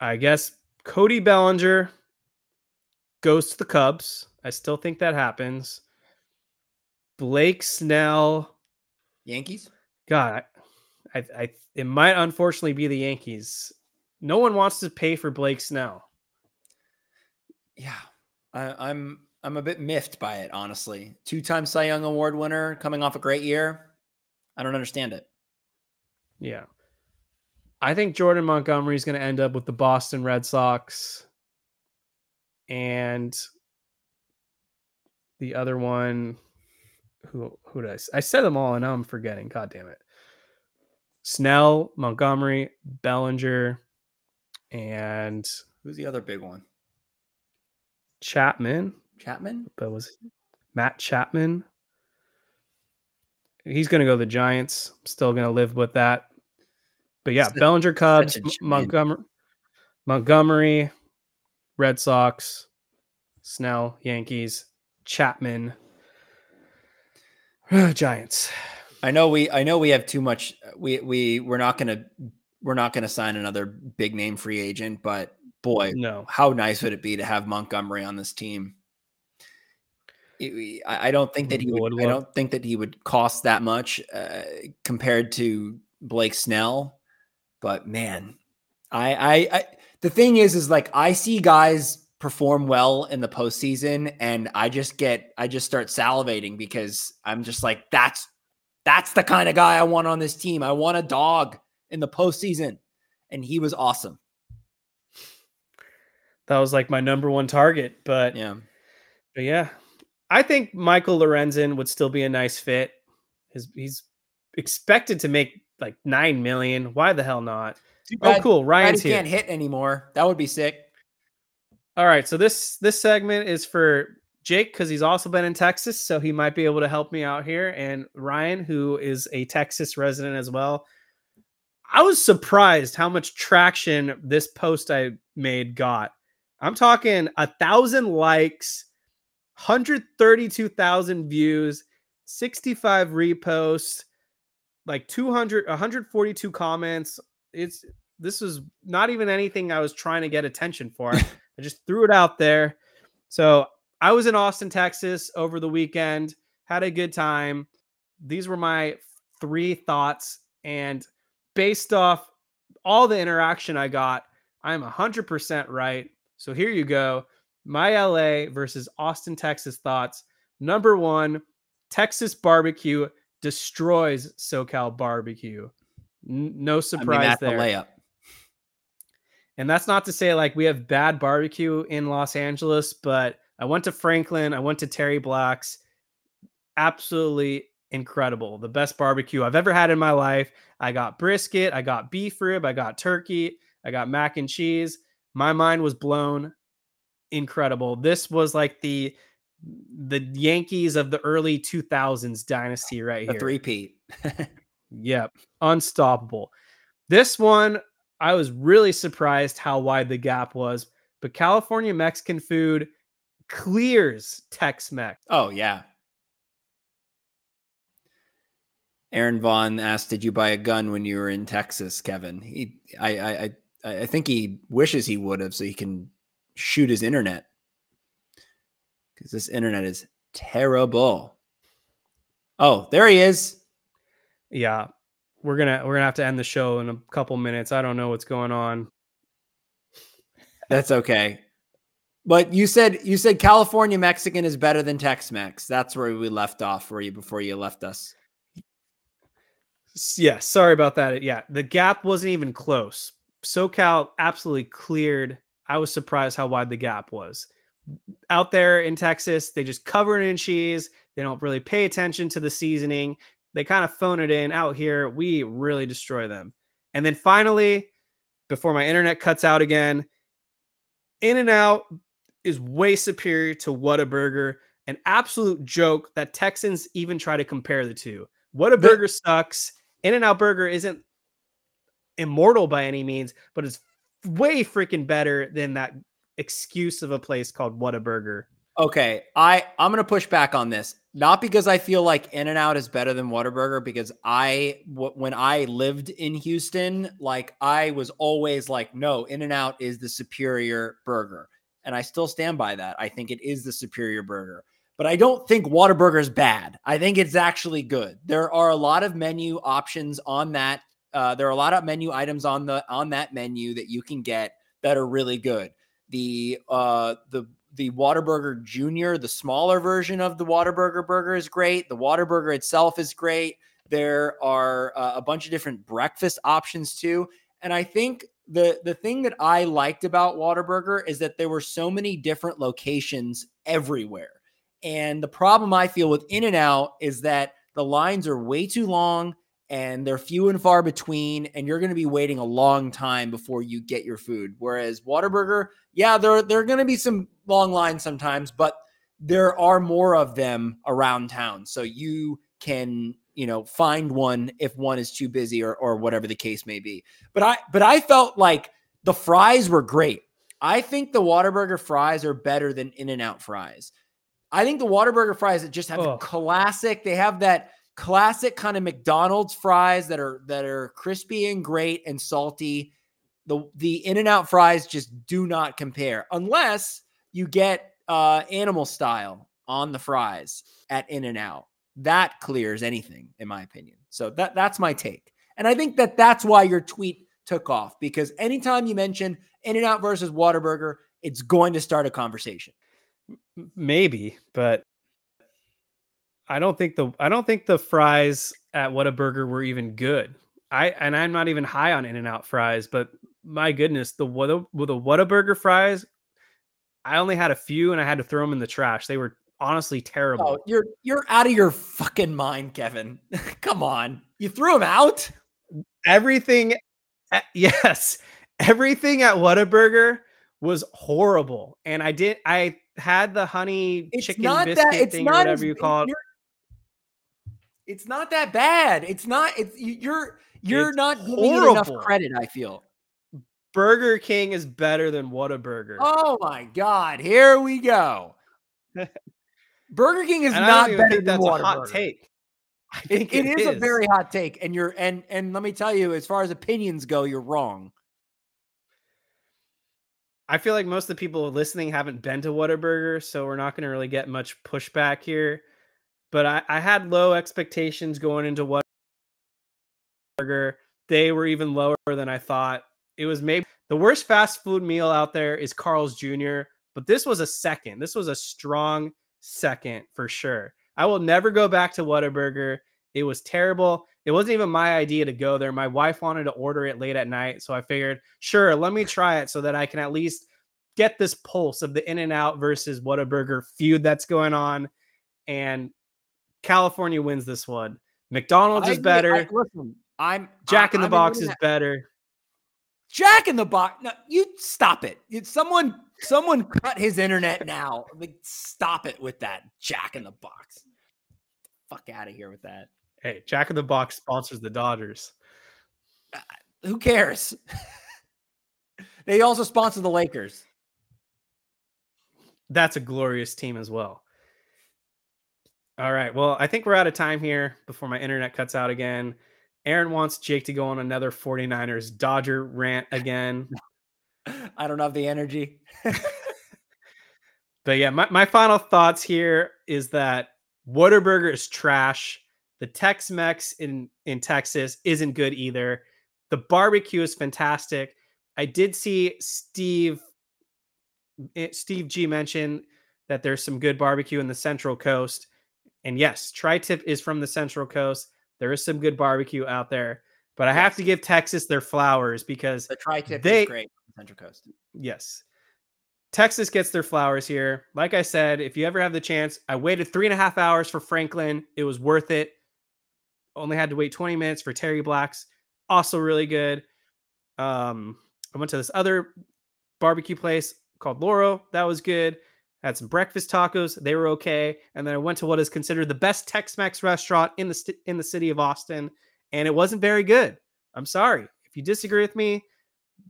I guess Cody Bellinger goes to the Cubs. I still think that happens. Blake Snell, Yankees. God, I, I, I it might unfortunately be the Yankees. No one wants to pay for Blake Snell. Yeah, I, I'm I'm a bit miffed by it, honestly. Two-time Cy Young Award winner, coming off a great year. I don't understand it. Yeah. I think Jordan Montgomery is going to end up with the Boston Red Sox. And the other one, who who did I said them all, and now I'm forgetting. God damn it! Snell, Montgomery, Bellinger, and Who's the other big one? Chapman. Chapman. But was Matt Chapman? He's going to go the Giants. Still going to live with that. But yeah, Such- Bellinger Cubs, such a M- shame. Montgomery, Montgomery, Red Sox, Snell, Yankees, Chapman, Giants. I know we I know we have too much we we we're not going to we're not going to sign another big name free agent, but boy, no. How nice would it be to have Montgomery on this team? I don't think that he would. I don't think that he would cost that much uh, compared to Blake Snell. But man, I, I, I, the thing is, is like I see guys perform well in the postseason, and I just get, I just start salivating because I'm just like, that's, that's the kind of guy I want on this team. I want a dog in the postseason, and he was awesome. That was like my number one target, but yeah, but yeah, I think Michael Lorenzen would still be a nice fit. His, he's expected to make like nine million. Why the hell not? Oh, cool. Ryan's here. Can't hit anymore. That would be sick. All right. So this this segment is for Jake because he's also been in Texas, so he might be able to help me out here. And Ryan, who is a Texas resident as well. I was surprised how much traction this post I made got. I'm talking a thousand likes 132,000 views, 65 reposts, like 200 142 comments. It's this was not even anything I was trying to get attention for. I just threw it out there. So, I was in Austin, Texas over the weekend, had a good time. These were my three thoughts and based off all the interaction I got, I'm 100% right. So here you go my LA versus Austin, Texas thoughts. Number one, Texas barbecue destroys SoCal barbecue. N- no surprise I mean, there. layup. And that's not to say like we have bad barbecue in Los Angeles, but I went to Franklin, I went to Terry Black's. Absolutely incredible. The best barbecue I've ever had in my life. I got brisket, I got beef rib, I got turkey, I got mac and cheese. My mind was blown incredible. This was like the the Yankees of the early 2000s dynasty right here. A three-peat. yep. Unstoppable. This one, I was really surprised how wide the gap was, but California Mexican food clears Tex-Mex. Oh, yeah. Aaron Vaughn asked, "Did you buy a gun when you were in Texas, Kevin?" He, I, I, I, I think he wishes he would have, so he can shoot his internet because this internet is terrible. Oh, there he is. Yeah, we're gonna we're gonna have to end the show in a couple minutes. I don't know what's going on. That's okay. But you said you said California Mexican is better than Tex-Mex. That's where we left off for you before you left us. Yeah, sorry about that. Yeah, the gap wasn't even close. SoCal absolutely cleared I was surprised how wide the gap was. Out there in Texas, they just cover it in cheese. They don't really pay attention to the seasoning. They kind of phone it in. Out here, we really destroy them. And then finally, before my internet cuts out again, In and Out is way superior to Whataburger. An absolute joke that Texans even try to compare the two. Whataburger sucks. In and Out Burger isn't immortal by any means, but it's way freaking better than that excuse of a place called Whataburger. Okay, I I'm gonna push back on this. Not because I feel like In and Out is better than Whataburger, because I w- when I lived in Houston, like I was always like, no, In and Out is the superior burger, and I still stand by that. I think it is the superior burger, but I don't think Whataburger is bad. I think it's actually good. There are a lot of menu options on that uh, there are a lot of menu items on the on that menu that you can get that are really good. The uh, the the Whataburger Junior, the smaller version of the Whataburger burger is great. The Whataburger itself is great. There are uh, a bunch of different breakfast options too. And I think the the thing that I liked about Whataburger is that there were so many different locations everywhere. And the problem I feel with In and Out is that the lines are way too long and they're few and far between and you're going to be waiting a long time before you get your food. Whereas Whataburger yeah there there are going to be some long lines sometimes but there are more of them around town. So you can you know find one if one is too busy or or whatever the case may be. But i but i felt like the fries were great. I think the Whataburger fries are better than in and out fries. I think the Whataburger fries just have oh. classic they have that classic kind of McDonald's fries that are that are crispy and great and salty. The the In-N-Out fries just do not compare unless you get uh animal style on the fries at In-N-Out. That clears anything in my opinion. So that that's my take. And I think that that's why your tweet took off because anytime you mention In-N-Out versus Whataburger, it's going to start a conversation. Maybe, but I don't think the I don't think the fries at Whataburger were even good. I and I'm not even high on In-N-Out fries, but my goodness, the what the Whataburger fries, I only had a few and I had to throw them in the trash. They were honestly terrible. Oh, you're you're out of your fucking mind, Kevin. Come on, you threw them out. Everything, yes, everything at Whataburger was horrible, and I did. I had the honey It's chicken not biscuit that. It's thing or not whatever as- you call it. It's not that bad. It's not. It's you- you're you're It's not giving it enough credit. I feel. Burger King is better than Whataburger. Oh my god! Here we go. Burger King is not better than that's a hot Whataburger. take. I It, think it is, a very hot take, and you're and and let me tell you, as far as opinions go, you're wrong. I feel like most of the people listening haven't been to Whataburger, so we're not going to really get much pushback here. But I, I had low expectations going into Whataburger. They were even lower than I thought. It was maybe the worst fast food meal out there is Carl's Jr., but this was a second. This was a strong second for sure. I will never go back to Whataburger. It was terrible. It wasn't even my idea to go there. My wife wanted to order it late at night, so I figured, sure, let me try it so that I can at least get this pulse of the In and Out versus Whataburger feud that's going on. And California wins this one. McDonald's I is better. I- listen, I'm Jack in the I'm Box is that- better. Jack in the Box. No, you stop it. You- Someone, someone cut his internet now. Like, stop it with that Jack in the Box. Fuck out of here with that. Hey, Jack in the Box sponsors the Dodgers. Uh, who cares? they also sponsor the Lakers. That's a glorious team as well. All right. Well, I think we're out of time here before my internet cuts out again. Aaron wants Jake to go on another 49ers Dodger rant again. I don't have the energy. But yeah, my, my final thoughts here is that Whataburger is trash. The Tex Mex in, in Texas isn't good either. The barbecue is fantastic. I did see Steve eh, Steve G mention that there's some good barbecue in the Central Coast. And yes, Tri Tip is from the Central Coast. There is some good barbecue out there. But I have to give Texas their flowers because The tri tip is great. on Central Coast. Yes. Texas gets their flowers here. Like I said, if you ever have the chance, I waited three and a half hours for Franklin. It was worth it. Only had to wait 20 minutes for Terry Blacks. Also really good. Um, I went to this other barbecue place called Loro. That was good. Had some breakfast tacos. They were okay. And then I went to what is considered the best Tex-Mex restaurant in the st- in the city of Austin, and it wasn't very good. I'm sorry. If you disagree with me,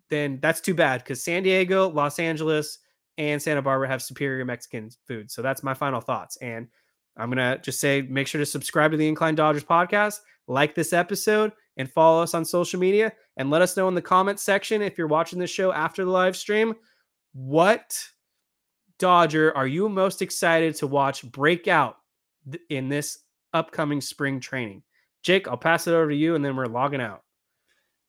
then that's too bad because San Diego, Los Angeles, and Santa Barbara have superior Mexican food. So that's my final thoughts. And I'm gonna just say make sure to subscribe to the Incline Dodgers podcast, like this episode, and follow us on social media. And let us know in the comments section if you're watching this show after the live stream, what Dodger are you most excited to watch break out in this upcoming spring training? Jake, I'll pass it over to you, and then we're logging out.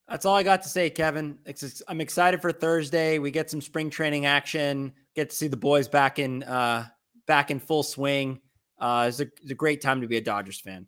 That's all I got to say, Kevin. I'm excited for Thursday. We get some spring training action. Get to see the boys back in uh, back in full swing. Uh, it's, a, it's a great time to be a Dodgers fan.